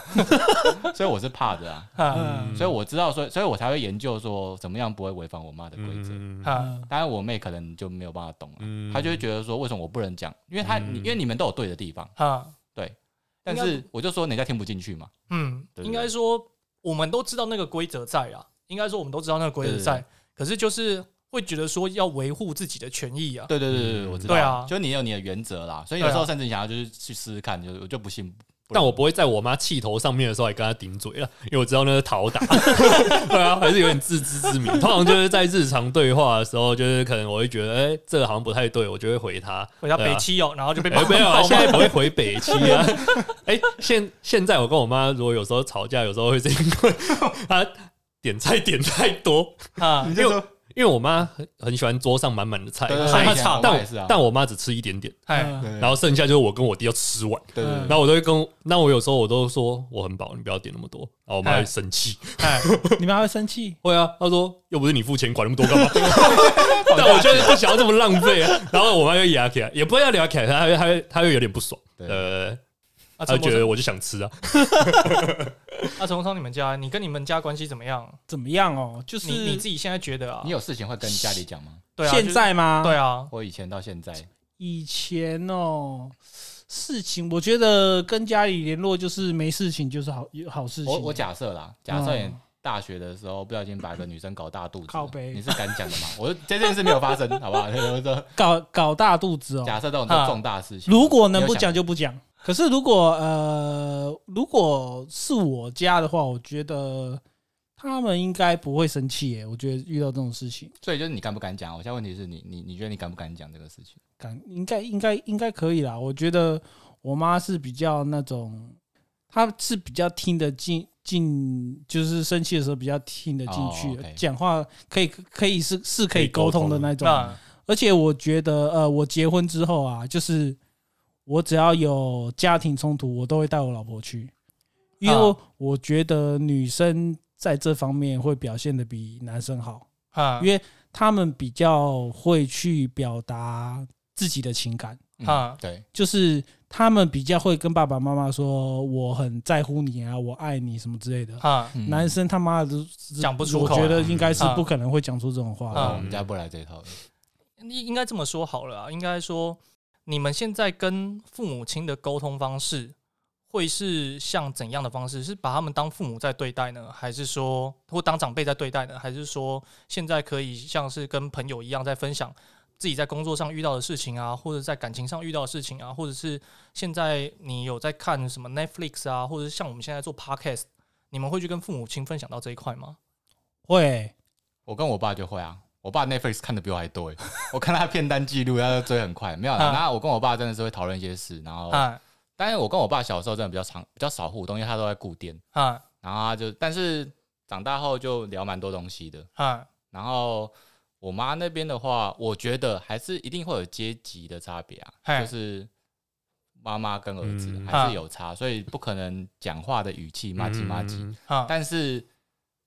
所以我是怕的啊。所以我知道，所以所以我才会研究说怎么样不会违反我妈的规则。当然，我妹可能就没有办法懂了，嗯她就会觉得说，为什么我不能讲？因为她，嗯因为你们都有对的地方，对，但是我就说人家听不进去嘛。嗯，对应该说我们都知道那个规则在啊，应该说我们都知道那个规则在，可是就是会觉得说要维护自己的权益啊，对对对对，嗯我知道。对啊就你有你的原则啦，所以有时候甚至想要就是去试试看，就我就不信。但我不会在我妈气头上面的时候还跟她顶嘴了，因为我知道那是讨打，对啊，还是有点自知之明。通常就是在日常对话的时候，就是可能我会觉得，哎、这个好像不太对，我就会回她。回到对啊北七哦，然后就被哎、没有啊，爆现在不会回北七啊。哎、现现在我跟我妈如果有时候吵架，有时候会是因为她点菜点太多，啊你就说，因为我妈很很喜欢桌上满满的菜，对对对，害怕以前我但我妈也是啊。但我妈只吃一点点，然后剩下就是我跟我弟要吃完。对对对然后我都会跟，那我有时候我都说我很饱，你不要点那么多。然后我妈哎会生气，哎你们还会生气？会啊，她说又不是你付钱，管那么多干嘛？但我就是不想要这么浪费啊。然后我妈就压起来，也不会要压起来，她会她会她会有点不爽，对陈柏就觉得我就想吃啊。啊，陈宏昌，你们家，你跟你们家关系怎么样？怎么样哦？就是你你自己现在觉得啊你？有事情会跟家里讲吗？对啊，现在吗？对啊，我以前到现在，以前哦，事情我觉得跟家里联络就是没事情就是好有好事情。我我假设啦，假设大学的时候不小心把一个女生搞大肚子靠背，你是敢讲的吗？我这件事没有发生，好不好？搞搞大肚子哦。假设这种啊重大事情，如果能不讲就不讲。可是如果呃，如果是我家的话，我觉得他们应该不会生气耶。我觉得遇到这种事情，所以就是你敢不敢讲？我现在问题是你你你觉得你敢不敢讲这个事情？敢应该应该应该可以啦。我觉得我妈是比较那种，她是比较听得进进，就是生气的时候比较听得进去讲话可以可以是是可以沟通的那种。而且我觉得，呃，我结婚之后啊，就是我只要有家庭冲突，我都会带我老婆去，因为啊我觉得女生在这方面会表现的比男生好，啊因为他们比较会去表达自己的情感，嗯啊对，就是他们比较会跟爸爸妈妈说我很在乎你啊，我爱你什么之类的。啊嗯男生他妈的都讲不出我觉得应该是啊不可能会讲出这种话我们家不来这套的。应应该这么说好了啊，应该说你们现在跟父母亲的沟通方式会是像怎样的方式？是把他们当父母在对待呢，还是说或当长辈在对待呢？还是说现在可以像是跟朋友一样在分享自己在工作上遇到的事情啊，或者在感情上遇到的事情啊，或者是现在你有在看什么 Netflix 啊，或者是像我们现在做 Podcast，你们会去跟父母亲分享到这一块吗？会，我跟我爸就会啊，我爸 Netflix 看的比我还多欸我看他片单记录，他就追很快。没有啦，啊。那我跟我爸真的是会讨论一些事，然后，啊。但是我跟我爸小时候真的比较长，比较少互动，因为他都在固店，啊。然后他就，但是长大后就聊蛮多东西的。啊，然后我妈那边的话，我觉得还是一定会有阶级的差别啊，就是妈妈跟儿子嗯。还是有差，所以不可能讲话的语气麻吉麻吉。嗯。啊，但是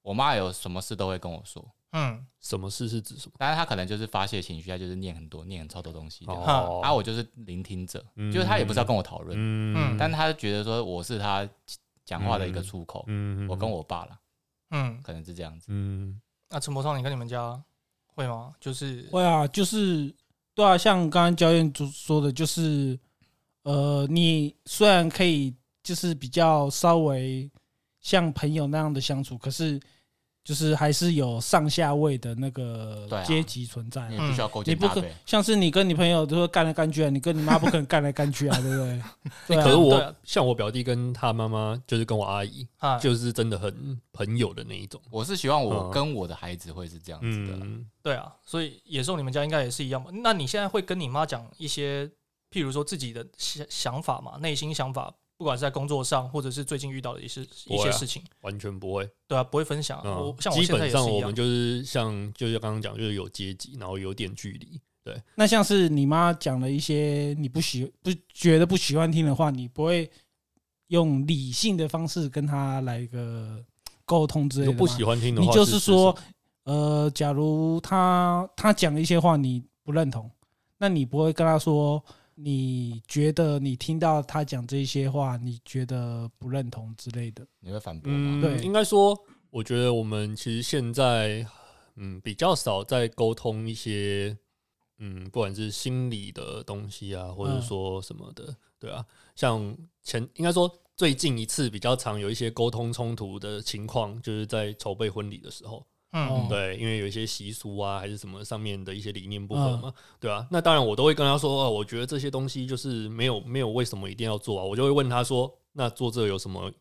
我妈有什么事都会跟我说，嗯，什么事是指什么？但是他可能就是发泄情绪，他就是念很多、念很超多东西的。哦，啊，我就是聆听者，嗯就是他也不知道跟我讨论，嗯但他觉得说我是他讲话的一个出口。嗯我跟我爸了，嗯，可能是这样子。嗯那陈柏昌，你跟你们家会吗？就是会啊，就是对啊，像刚刚教练说说的，就是呃，你虽然可以就是比较稍微像朋友那样的相处，可是就是还是有上下位的那个阶级存在啊。你也必须要勾你不可。像是你跟你朋友都说干来干去啊，你跟你妈不可能干来干去啊，对不对？对啊，可是我啊像我表弟跟他妈妈，就是跟我阿姨，啊，就是真的很朋友的那一种。我是希望我嗯跟我的孩子会是这样子的。嗯，对啊，所以野兽你们家应该也是一样吧。那你现在会跟你妈讲一些，譬如说自己的想想法嘛，内心想法，不管是在工作上，或者是最近遇到的一些一些事情，完全不会。对啊，不会分享我，像我基现在也是一样本上我们，就是像就是刚刚讲，就是有阶级，然后有点距离。对，那像是你妈讲了一些你不喜不觉得不喜欢听的话，你不会用理性的方式跟她来一个沟通之类的吗不喜欢听的话，你就是说呃，假如她她讲一些话你不认同，那你不会跟她说，你觉得你听到他讲这些话，你觉得不认同之类的。你会反驳吗？嗯，对应该说，我觉得我们其实现在嗯比较少在沟通一些嗯，不管是心理的东西啊，或者嗯说什么的，对啊，像前应该说最近一次比较常有一些沟通冲突的情况，就是在筹备婚礼的时候，嗯。哦。对，因为有一些习俗啊，还是什么上面的一些理念不合嘛，对啊，那当然我都会跟他说，哦，我觉得这些东西就是没有没有为什么一定要做啊，我就会问他说，那做这个有什么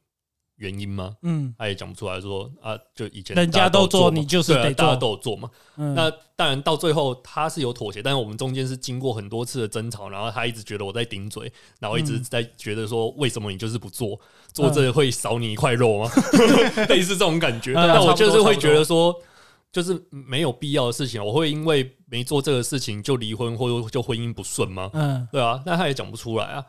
原因吗？嗯他也讲不出来说啊，就以前人家都都做你就是得对啊大家都有做嘛。嗯，那当然到最后他是有妥协，但是我们中间是经过很多次的争吵，然后他一直觉得我在顶嘴，然后一直嗯在觉得说为什么你就是不做，做这会少你一块肉吗？类似这种感觉。嗯但我就是会觉得说。就是没有必要的事情，我会因为没做这个事情就离婚或者就婚姻不顺吗？嗯对啊，那他也讲不出来啊，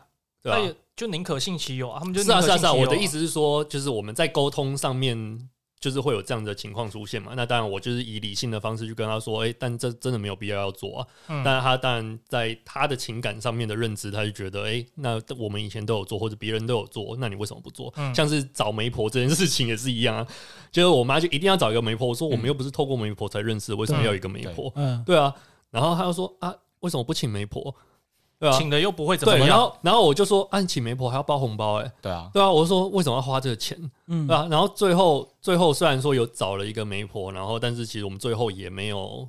对就宁可信其有啊，他们就是宁可啊是啊是啊，我的意思是说，就是我们在沟通上面，就是会有这样的情况出现嘛。那当然，我就是以理性的方式去跟他说，哎、但这真的没有必要要做啊。嗯但是他当然在他的情感上面的认知，他就觉得，哎、那我们以前都有做，或者别人都有做，那你为什么不做？嗯像是找媒婆这件事情也是一样啊，就是我妈就一定要找一个媒婆，我说我们又不是透过媒婆才认识的，为什么要一个媒婆？嗯对啊，然后他又说啊，为什么不请媒婆？对啊，请的又不会怎么对，然样，后然后我就说，啊，你请媒婆还要包红包、哎。对啊，对啊，我就说为什么要花这个钱？嗯对啊，然后最后最后虽然说有找了一个媒婆，然后但是其实我们最后也没有，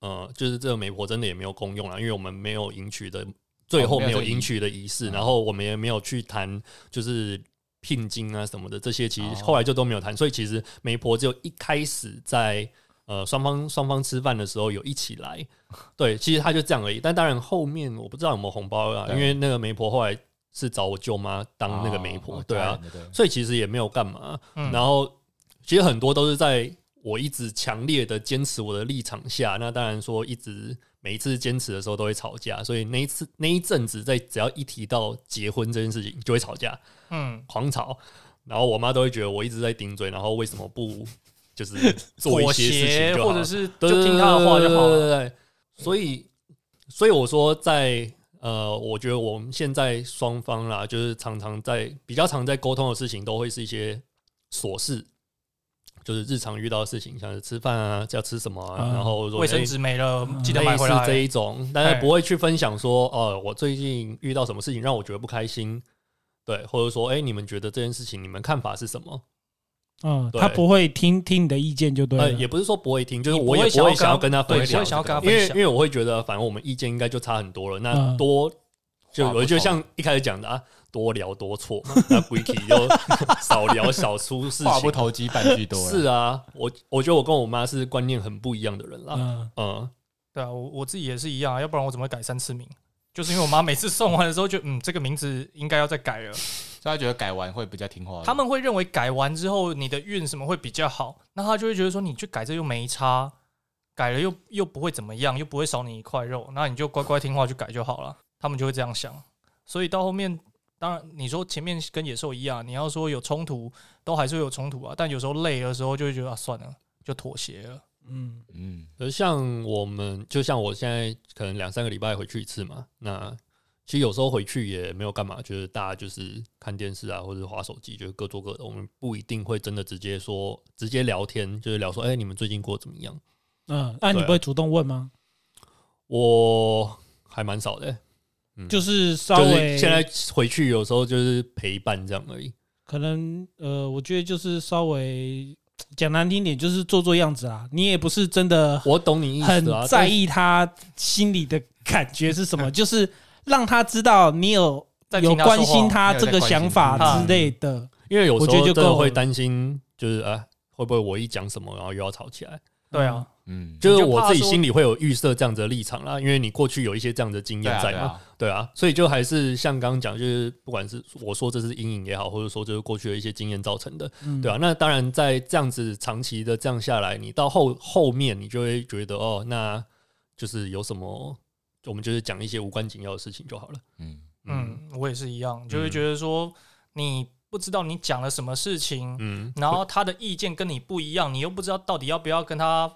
呃，就是这个媒婆真的也没有公用啊，因为我们没有迎娶的，最后没有迎娶的仪式，嗯然后我们也没有去谈就是聘金啊什么的这些，其实哦后来就都没有谈，所以其实媒婆只有一开始在。呃，双方双方吃饭的时候有一起来，对，其实他就这样而已。但当然后面我不知道有没有红包啊，因为那个媒婆后来是找我舅妈当那个媒婆，哦对啊，，所以其实也没有干嘛。嗯然后其实很多都是在我一直强烈的坚持我的立场下，那当然说一直每一次坚持的时候都会吵架，所以那一次那一阵子在只要一提到结婚这件事情就会吵架，嗯，狂吵。然后我妈都会觉得我一直在顶嘴，然后为什么不就是 做一妥些事情协就好或者是就听他的话就好了。对对所以，所以我说在呃，我觉得我们现在双方啦，就是常常在比较常在沟通的事情，都会是一些琐事，就是日常遇到的事情，像是吃饭啊，要吃什么啊，嗯然后卫生纸没了，嗯记得买回来。这一种，但哎是不会去分享说，哦，我最近遇到什么事情让我觉得不开心，对，或者说，哎、你们觉得这件事情你们看法是什么？嗯，他不会听听你的意见就对呃，了。也不是说不会听，就是我也会想要跟他不会想要跟他分享想要跟他因为分享因为我会觉得，反正我们意见应该就差很多了，那嗯多就我就像一开始讲的啊，多聊多错，那 Vicky 就少聊少出事情。话不投机半句多。是啊，我我觉得我跟我妈是观念很不一样的人啦。嗯，嗯，对啊，我我自己也是一样啊，要不然我怎么会改三次名？就是因为我妈每次送完的时候就嗯，这个名字应该要再改了。所以他觉得改完会比较听话。他们会认为改完之后你的运什么会比较好，那他就会觉得说你去改这又没差，改了又又不会怎么样，又不会少你一块肉，那你就乖乖听话去改就好了。他们就会这样想，所以到后面，当然你说前面跟野兽一样，你要说有冲突，都还是会有冲突啊。但有时候累的时候，就会觉得啊，算了，就妥协了。嗯，嗯，而像我们，就像我现在可能两三个礼拜回去一次嘛，那其实有时候回去也没有干嘛，就是大家就是看电视啊，或者是划手机，就是各做各的。我们不一定会真的直接说，直接聊天，就是聊说，哎、你们最近过得怎么样？嗯，那、你不会主动问吗？我还蛮少的、嗯就是稍就是微现在回去有时候就是陪伴这样而已。可能呃，我觉得就是稍微讲难听点，就是做做样子啊。你也不是真的我懂你意很思啊，在意他心里的感觉是什么，就是让他知道你有在有关心他这个想法之类的。因为有时我觉得候就够了。真的会担心，就是啊，会不会我一讲什么，然后又要吵起来？对啊，嗯，就是我自己心里会有预设这样子的立场啦，因为你过去有一些这样的经验在嘛，对啊，对啊，所以就还是像刚刚讲，就是不管是我说这是阴影也好，或者说就是过去的一些经验造成的，嗯。对啊，那当然在这样子长期的这样下来，你到后后面你就会觉得哦，那就是有什么，我们就是讲一些无关紧要的事情就好了。嗯，嗯，我也是一样，就会觉得说你不知道你讲了什么事情，嗯，然后他的意见跟你不一样，你又不知道到底要不要跟他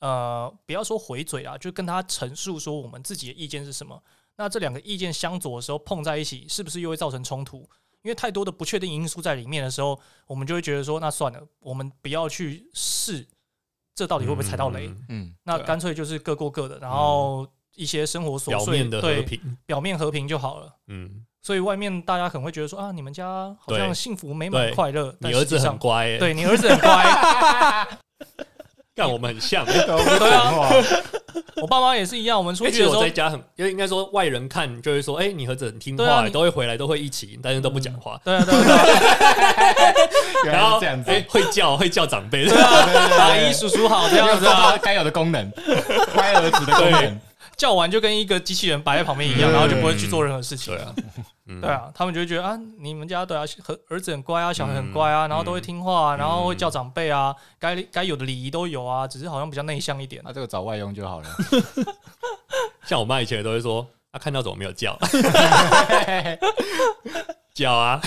呃，不要说回嘴啊，就跟他陈述说我们自己的意见是什么。那这两个意见相左的时候碰在一起，是不是又会造成冲突？因为太多的不确定因素在里面的时候，我们就会觉得说，那算了，我们不要去试，这到底会不会踩到雷？嗯那干脆就是各过各的，然后一些生活琐碎表面的和对平，表面和平就好了。嗯，所以外面大家可能会觉得说啊，你们家好像幸福美满快乐，但你儿子很乖、欸，对你儿子很乖，干我们很像、对啊，我爸妈也是一样。我们出去的时候在家很，因为应该说外人看就会说，哎、你儿子很听话、都会回来，都会一起，但是都不讲话。对啊，对啊，对啊，然后这样子，哎、会叫会叫长辈，对啊，阿姨叔叔好这样子啊。该有的功能，乖儿子的功能，叫完就跟一个机器人摆在旁边一样，嗯。然后就不会去做任何事情。对。啊，嗯。对，啊，他们就会觉得啊，你们家对啊，和儿子很乖啊，小孩很乖啊，然后都会听话啊，然后会叫长辈啊，该该有的礼仪都有啊，只是好像比较内向一点。那这个找外佣就好了。像我妈以前都会说，啊，看到怎么没有叫？叫啊，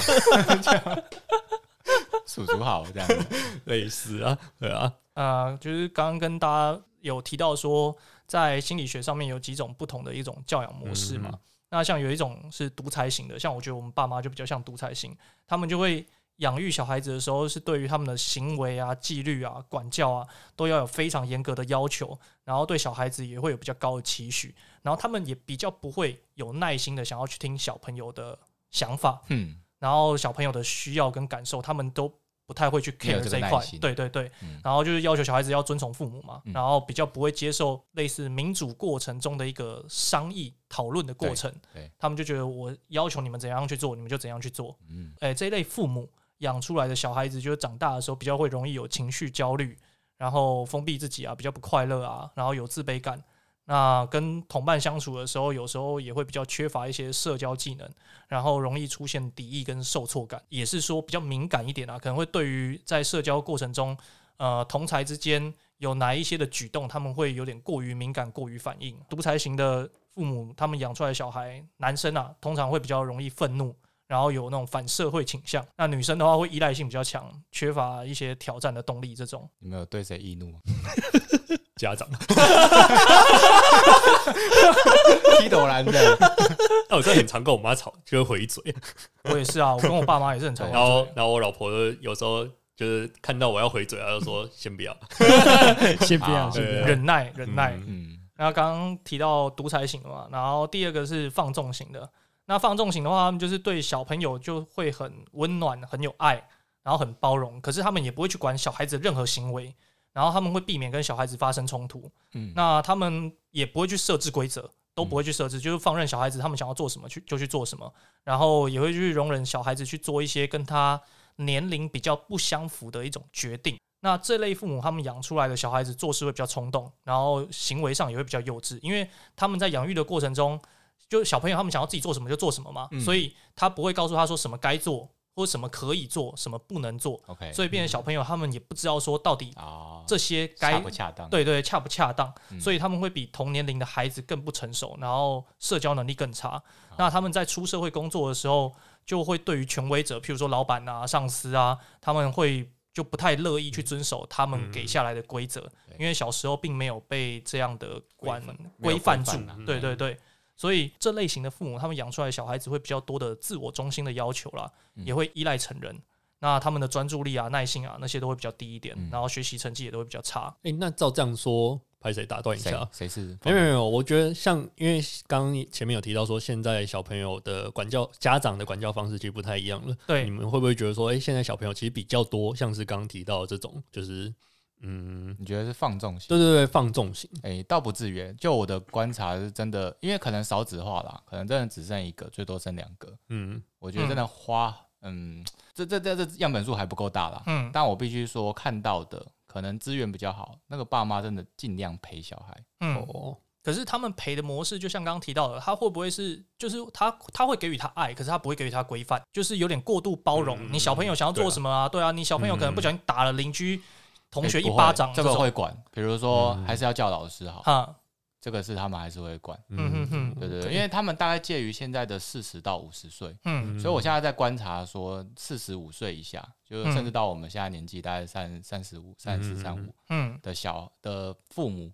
叔叔好，这样。子，类似啊，对啊，呃，就是刚刚跟大家有提到说，在心理学上面有几种不同的一种教养模式嘛。嗯那像有一种是独裁型的，像我觉得我们爸妈就比较像独裁型，他们就会养育小孩子的时候，是对于他们的行为啊、纪律啊、管教啊，都要有非常严格的要求，然后对小孩子也会有比较高的期许，然后他们也比较不会有耐心的想要去听小朋友的想法，嗯，然后小朋友的需要跟感受，他们都不太会去 care 这一块。对对对，嗯然后就是要求小孩子要遵从父母嘛，嗯然后比较不会接受类似民主过程中的一个商议讨论的过程。他们就觉得我要求你们怎样去做，你们就怎样去做。嗯，哎，这一类父母养出来的小孩子，就是长大的时候比较会容易有情绪焦虑，然后封闭自己啊，比较不快乐啊，然后有自卑感。那跟同伴相处的时候，有时候也会比较缺乏一些社交技能，然后容易出现敌意跟受挫感，也是说比较敏感一点啊，可能会对于在社交过程中，呃，同才之间有哪一些的举动，他们会有点过于敏感、过于反应。独裁型的父母，他们养出来的小孩，男生啊，通常会比较容易愤怒，然后有那种反社会倾向。那女生的话，会依赖性比较强，缺乏一些挑战的动力。这种你们有对谁易怒吗？家长，踢斗篮的，那我真的很常跟我妈吵，就会回嘴，我也是啊，我跟我爸妈也是很常 然后会然后我老婆就有时候就是看到我要回嘴，她就说先不要，先不要，好先不要。忍耐忍耐。嗯嗯，然后刚刚提到独裁型的嘛，然后第二个是放纵型的。那放纵型的话，他们就是对小朋友就会很温暖、很有爱，然后很包容，可是他们也不会去管小孩子的任何行为，然后他们会避免跟小孩子发生冲突。嗯，那他们也不会去设置规则，都不会去设置，就是放任小孩子他们想要做什么去就去做什么，然后也会去容忍小孩子去做一些跟他年龄比较不相符的一种决定。那这类父母他们养出来的小孩子做事会比较冲动，然后行为上也会比较幼稚，因为他们在养育的过程中，就小朋友他们想要自己做什么就做什么嘛，嗯。所以他不会告诉他说什么该做，或者什么可以做，什么不能做，OK，所以变成小朋友他们也不知道说到底啊，这些该恰不恰当？对对恰不恰当，嗯。所以他们会比同年龄的孩子更不成熟，然后社交能力更差。那他们在出社会工作的时候，就会对于权威者，譬如说老板啊、上司啊，他们会就不太乐意去遵守他们给下来的规则，对。因为小时候并没有被这样的管规范规范住。对对对。所以这类型的父母，他们养出来的小孩子会比较多的自我中心的要求啦，嗯也会依赖成人。那他们的专注力啊、耐心啊那些都会比较低一点，嗯然后学习成绩也都会比较差。哎、那照这样说，拍谁打断一下？谁是？没有没有没有，我觉得像因为刚刚前面有提到说，现在小朋友的管教家长的管教方式其实不太一样了。对你，们会不会觉得说，哎、现在小朋友其实比较多，像是刚刚提到的这种，就是嗯，你觉得是放纵型？对对对，放纵型，哎、倒不至于。就我的观察是真的，因为可能少子化啦，可能真的只剩一个，最多剩两个。嗯我觉得真的花，嗯，这这这这样本数还不够大啦。嗯，但我必须说，看到的可能资源比较好，那个爸妈真的尽量陪小孩。嗯，哦，可是他们陪的模式，就像刚刚提到的，他会不会是，就是他他会给予他爱，可是他不会给予他规范，就是有点过度包容。嗯你小朋友想要做什么啊？对啊，你小朋友可能不小心打了邻居同学一巴掌，这个会管。比如说，嗯。还是要叫老师好，哈，这个是他们还是会管。嗯。哼哼对对对，因为他们大概介于现在的四十到五十岁，嗯。所以我现在在观察说，四十五岁以下，就是甚至到我们现在年纪大概三三十五、三十三五嗯。的小的父母，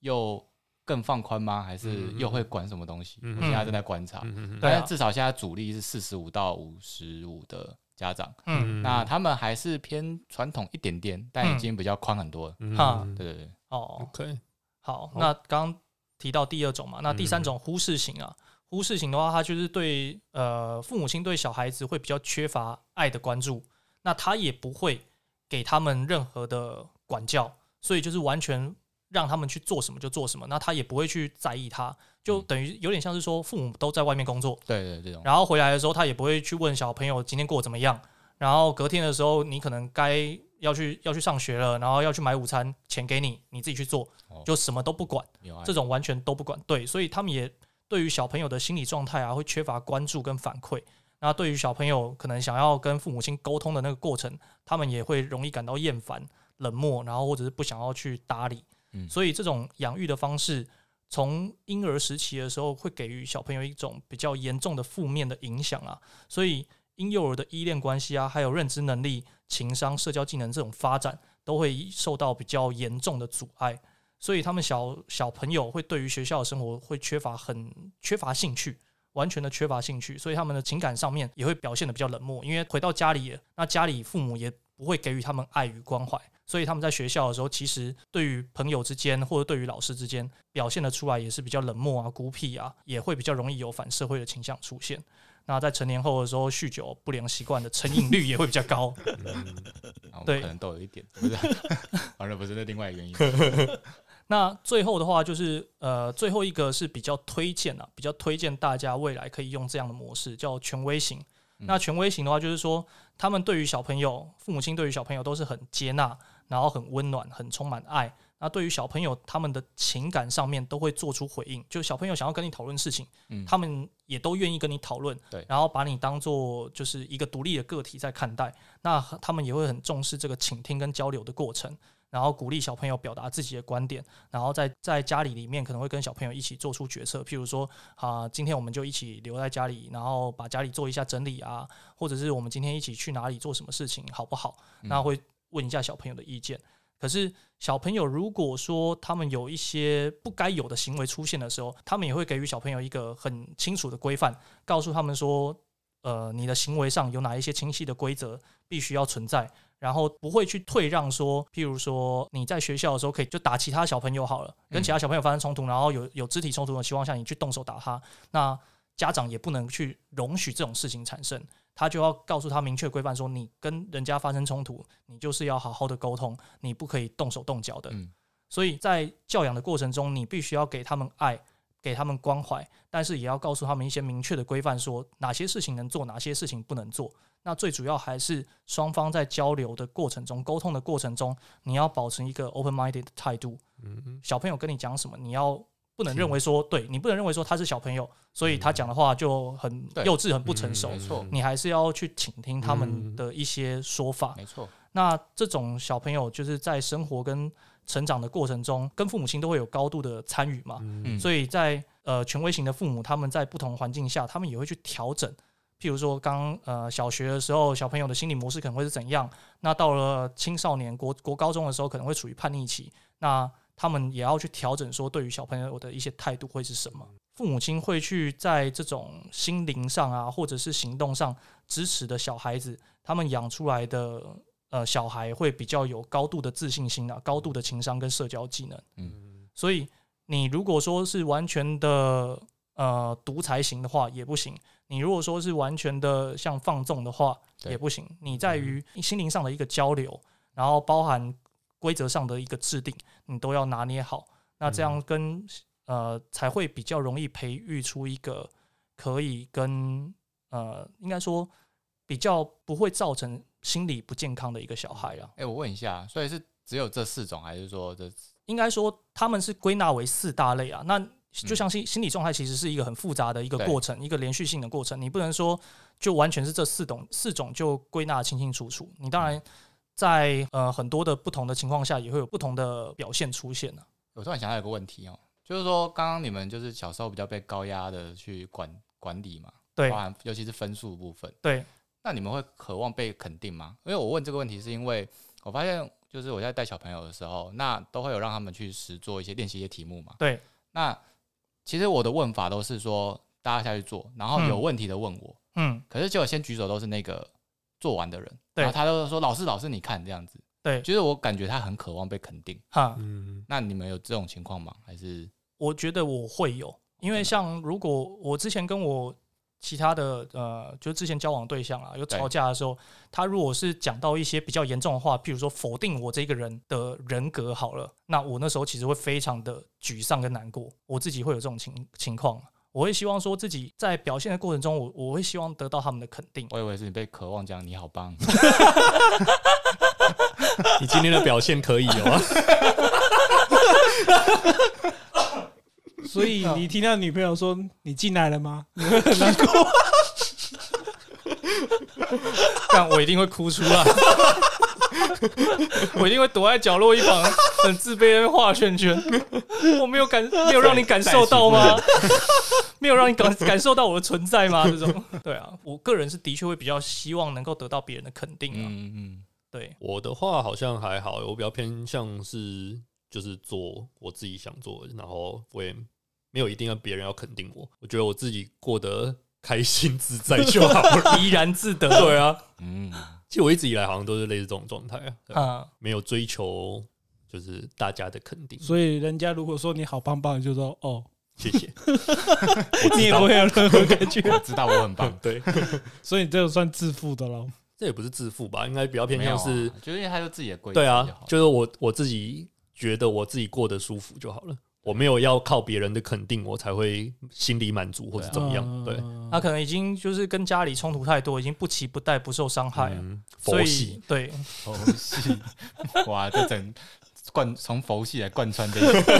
又更放宽吗？还是又会管什么东西？嗯我现在正在观察，但是至少现在主力是四十五到五十五的家长，嗯。那他们还是偏传统一点点，但已经比较宽很多了。嗯。哈。对对对，哦，，OK，好，那刚刚提到第二种嘛，那第三种忽视型啊，忽视型的话，他就是对呃父母亲对小孩子会比较缺乏爱的关注，那他也不会给他们任何的管教，所以就是完全让他们去做什么就做什么，那他也不会去在意他，就等于有点像是说父母都在外面工作，对对这种，然后回来的时候，他也不会去问小朋友今天过得怎么样。然后隔天的时候，你可能该要去要去上学了，然后要去买午餐，钱给你，你自己去做哦，就什么都不管，这种完全都不管。对，所以他们也对于小朋友的心理状态啊，会缺乏关注跟反馈。那对于小朋友可能想要跟父母亲沟通的那个过程，他们也会容易感到厌烦、冷漠，然后或者是不想要去搭理。嗯所以这种养育的方式，从婴儿时期的时候，会给予小朋友一种比较严重的负面的影响啊。所以婴幼儿的依恋关系啊，还有认知能力、情商、社交技能这种发展，都会受到比较严重的阻碍。所以他们小小朋友会对于学校的生活会缺乏很缺乏兴趣，完全的缺乏兴趣，所以他们的情感上面也会表现的比较冷漠。因为回到家里，那家里父母也不会给予他们爱与关怀，所以他们在学校的时候，其实对于朋友之间或者对于老师之间表现的出来也是比较冷漠啊、孤僻啊，也会比较容易有反社会的倾向出现。那在成年后的时候，酗酒不良习惯的成瘾率也会比较高。对可能都有一点，不是，完了不是那另外一个原因。那最后的话就是，呃，最后一个是比较推荐啊，比较推荐大家未来可以用这样的模式，叫权威型。那权威型的话，就是说他们对于小朋友，父母亲对于小朋友都是很接纳，然后很温暖，很充满爱。那对于小朋友，他们的情感上面都会做出回应，就小朋友想要跟你讨论事情，嗯他们也都愿意跟你讨论，对然后把你当做就是一个独立的个体在看待。那他们也会很重视这个倾听跟交流的过程。然后鼓励小朋友表达自己的观点，然后在在家里里面可能会跟小朋友一起做出决策，譬如说啊、今天我们就一起留在家里，然后把家里做一下整理啊，或者是我们今天一起去哪里做什么事情，好不好？那会问一下小朋友的意见。可是小朋友如果说他们有一些不该有的行为出现的时候，他们也会给予小朋友一个很清楚的规范，告诉他们说，呃，你的行为上有哪一些清晰的规则必须要存在，然后不会去退让说，譬如说你在学校的时候可以就打其他小朋友好了，跟其他小朋友发生冲突，然后有有肢体冲突的情况下，你去动手打他，那家长也不能去容许这种事情产生，他就要告诉他明确规范说，你跟人家发生冲突，你就是要好好的沟通，你不可以动手动脚的。嗯所以在教养的过程中，你必须要给他们爱，给他们关怀，但是也要告诉他们一些明确的规范，说哪些事情能做，哪些事情不能做。那最主要还是双方在交流的过程中、沟通的过程中，你要保持一个 open minded 的态度。嗯小朋友跟你讲什么，你要不能认为说，对你不能认为说他是小朋友，所以他讲的话就很幼稚、很不成熟没。错，你还是要去倾听他们的一些说法。没错，那这种小朋友就是在生活跟成长的过程中，跟父母亲都会有高度的参与嘛。嗯，所以在呃权威型的父母，他们在不同环境下，他们也会去调整。譬如说刚呃小学的时候，小朋友的心理模式可能会是怎样？那到了青少年国国高中的时候，可能会处于叛逆期。那他们也要去调整，说对于小朋友的一些态度会是什么？父母亲会去在这种心灵上啊，或者是行动上支持的小孩子，他们养出来的呃小孩会比较有高度的自信心啊，高度的情商跟社交技能。嗯，所以你如果说是完全的呃独裁型的话也不行，你如果说是完全的像放纵的话也不行。你在于心灵上的一个交流，然后包含规则上的一个制定，你都要拿捏好。那这样跟呃才会比较容易培育出一个可以跟呃应该说比较不会造成心理不健康的一个小孩啊。哎，我问一下，所以是只有这四种，还是说这应该说他们是归纳为四大类啊。那就像心心理状态其实是一个很复杂的一个过程，一个连续性的过程。你不能说就完全是这四种四种就归纳得清清楚楚。你当然在呃很多的不同的情况下，也会有不同的表现出现呢、我突然想到有个问题哦，就是说刚刚你们就是小时候比较被高压的去管管理嘛，对。包含尤其是分数部分，对，那你们会渴望被肯定吗？因为我问这个问题是因为我发现，就是我在带小朋友的时候，那都会有让他们去实做一些练习一些题目嘛。对，那其实我的问法都是说大家下去做，然后有嗯问题的问我，嗯，可是结果先举手都是那个做完的人，对。然后他都说老师老师你看这样子，对，就是我感觉他很渴望被肯定。哈，嗯，那你们有这种情况吗？还是？我觉得我会有，因为像如果我之前跟我其他的呃，就是之前交往对象啊，有吵架的时候，他如果是讲到一些比较严重的话，譬如说否定我这个人的人格好了，那我那时候其实会非常的沮丧跟难过，我自己会有这种情情况。我会希望说自己在表现的过程中，我我会希望得到他们的肯定。我以为是你被渴望讲你好棒，你今天的表现可以哦，所以你听到女朋友说你进来了吗？你会很难过。但我一定会哭出来，我一定会躲在角落一旁，很自卑的画圈圈。我没有感，没有让你感受到吗？没有让你感感受到我的存在吗？这种，对啊，我个人是的确会比较希望能够得到别人的肯定啊。嗯嗯，对，我的话好像还好，我比较偏向是就是做我自己想做的，然后我也没有一定要别人要肯定我，我觉得我自己过得开心自在就好了。怡然自得。对啊，嗯，其实我一直以来好像都是类似这种状态啊，没有追求就是大家的肯定。所以人家如果说你好棒棒，你就说哦，谢谢，你也不会有任何感觉。我知道我很棒，对，所以你这个算自负的喽。这也不是自负吧，应该比较偏向是，就是因为他有自己的规则对啊就是我我自己觉得我自己过得舒服就好了。我没有要靠别人的肯定，我才会心里满足或者怎么样。对，嗯他可能已经就是跟家里冲突太多，已经不期不待，不受伤害了。嗯，所以佛系，对，佛系，哇，这整贯从佛系来贯穿这一个，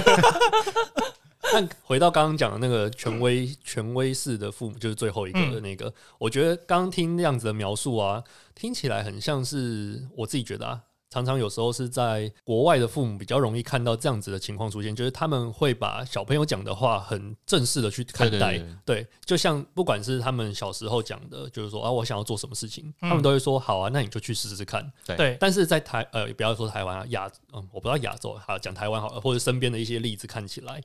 但回到刚刚讲的那个权威权威式的父母，就是最后一个的那个，我觉得刚听那样子的描述啊，听起来很像是我自己觉得啊，常常有时候是在国外的父母比较容易看到这样子的情况出现，就是他们会把小朋友讲的话很正式的去看待，对就像不管是他们小时候讲的，就是说啊，我想要做什么事情，嗯他们都会说好啊，那你就去试试看。对，但是在台呃，不要说台湾啊，亚嗯，我不知道亚洲，好讲台湾好了，或者身边的一些例子看起来，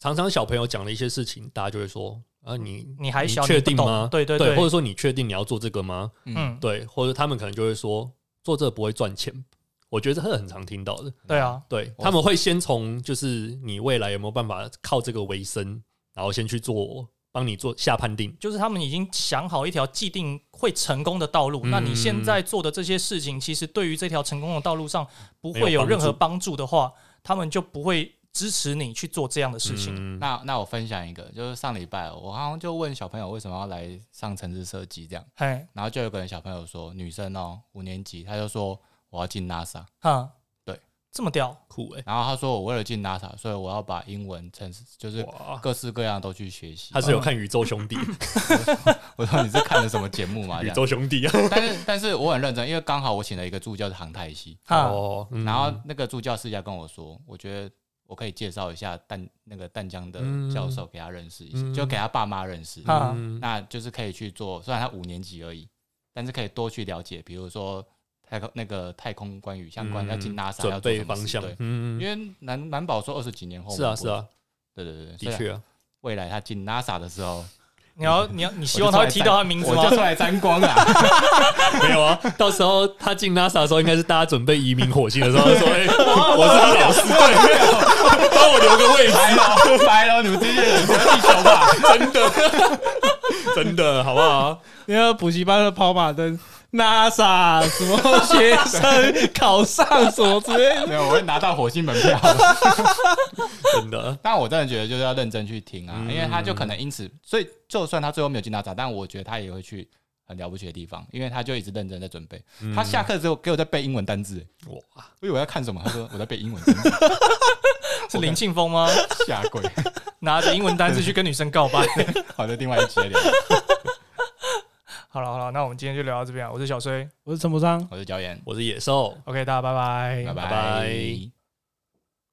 常常小朋友讲的一些事情，大家就会说啊，你你还小，确定吗？对对对，或者说你确定你要做这个吗？嗯，对，或者他们可能就会说做这个不会赚钱。我觉得这是很常听到的，对啊，对他们会先从就是你未来有没有办法靠这个为生，然后先去做帮你做下判定。就是他们已经想好一条既定会成功的道路，嗯。那你现在做的这些事情，其实对于这条成功的道路上不会有任何帮助的话，他们就不会支持你去做这样的事情。嗯。那那我分享一个，就是上礼拜我好像就问小朋友为什么要来上城市设计这样，嘿，然后就有个人小朋友说，女生哦，五年级，他就说我要进 NASA，哈，这么屌，酷哎、然后他说我为了进 NASA，所以我要把英文、城市就是，各式各样都去学习。他是有看宇宙兄弟，我说你是看了什么节目吗？这 宇。宙兄弟啊，但是但是我很认真，因为刚好我请了一个助教是航太系，哈，哦，嗯。然后那个助教私下跟我说，我觉得我可以介绍一下淡那个淡江的教授给他认识一下，嗯。就给他爸妈认识。啊嗯那就是可以去做，虽然他五年级而已，但是可以多去了解，比如说太空那个太空关于相关、嗯要进 NASA 要准做什么备方向事对，，嗯，因为难难保说二十几年后是啊是啊，对对对，的确啊，未来他进 NASA 的时候，你要你要你希望他会提到他名字吗我就？出来沾光啊！没有啊，到时候他进 NASA 的时候，应该是大家准备移民火星的时候，说：“哎、我是他老师，对，帮我留个位置。白了白了，你们这些人回地球吧！” 真的，真的，好不好？那个补习班的跑马灯，NASA 什么学生考上什么之类的，没有，我会拿到火星门票。真的，但我真的觉得就是要认真去听啊，嗯因为他就可能因此，所以就算他最后没有进 NASA，但我觉得他也会去很了不起的地方，因为他就一直认真在准备。嗯他下课之后给我在背英文单字，哇，我以为我要看什么，他说我在背英文单字，是林庆峰吗？下跪。拿着英文单词去跟女生告白。好的，另外一集来聊。好了好了，那我们今天就聊到这边啊。我是小崔我是陈博章。我是焦岩，我是野兽。，OK，大家拜拜，拜拜拜拜。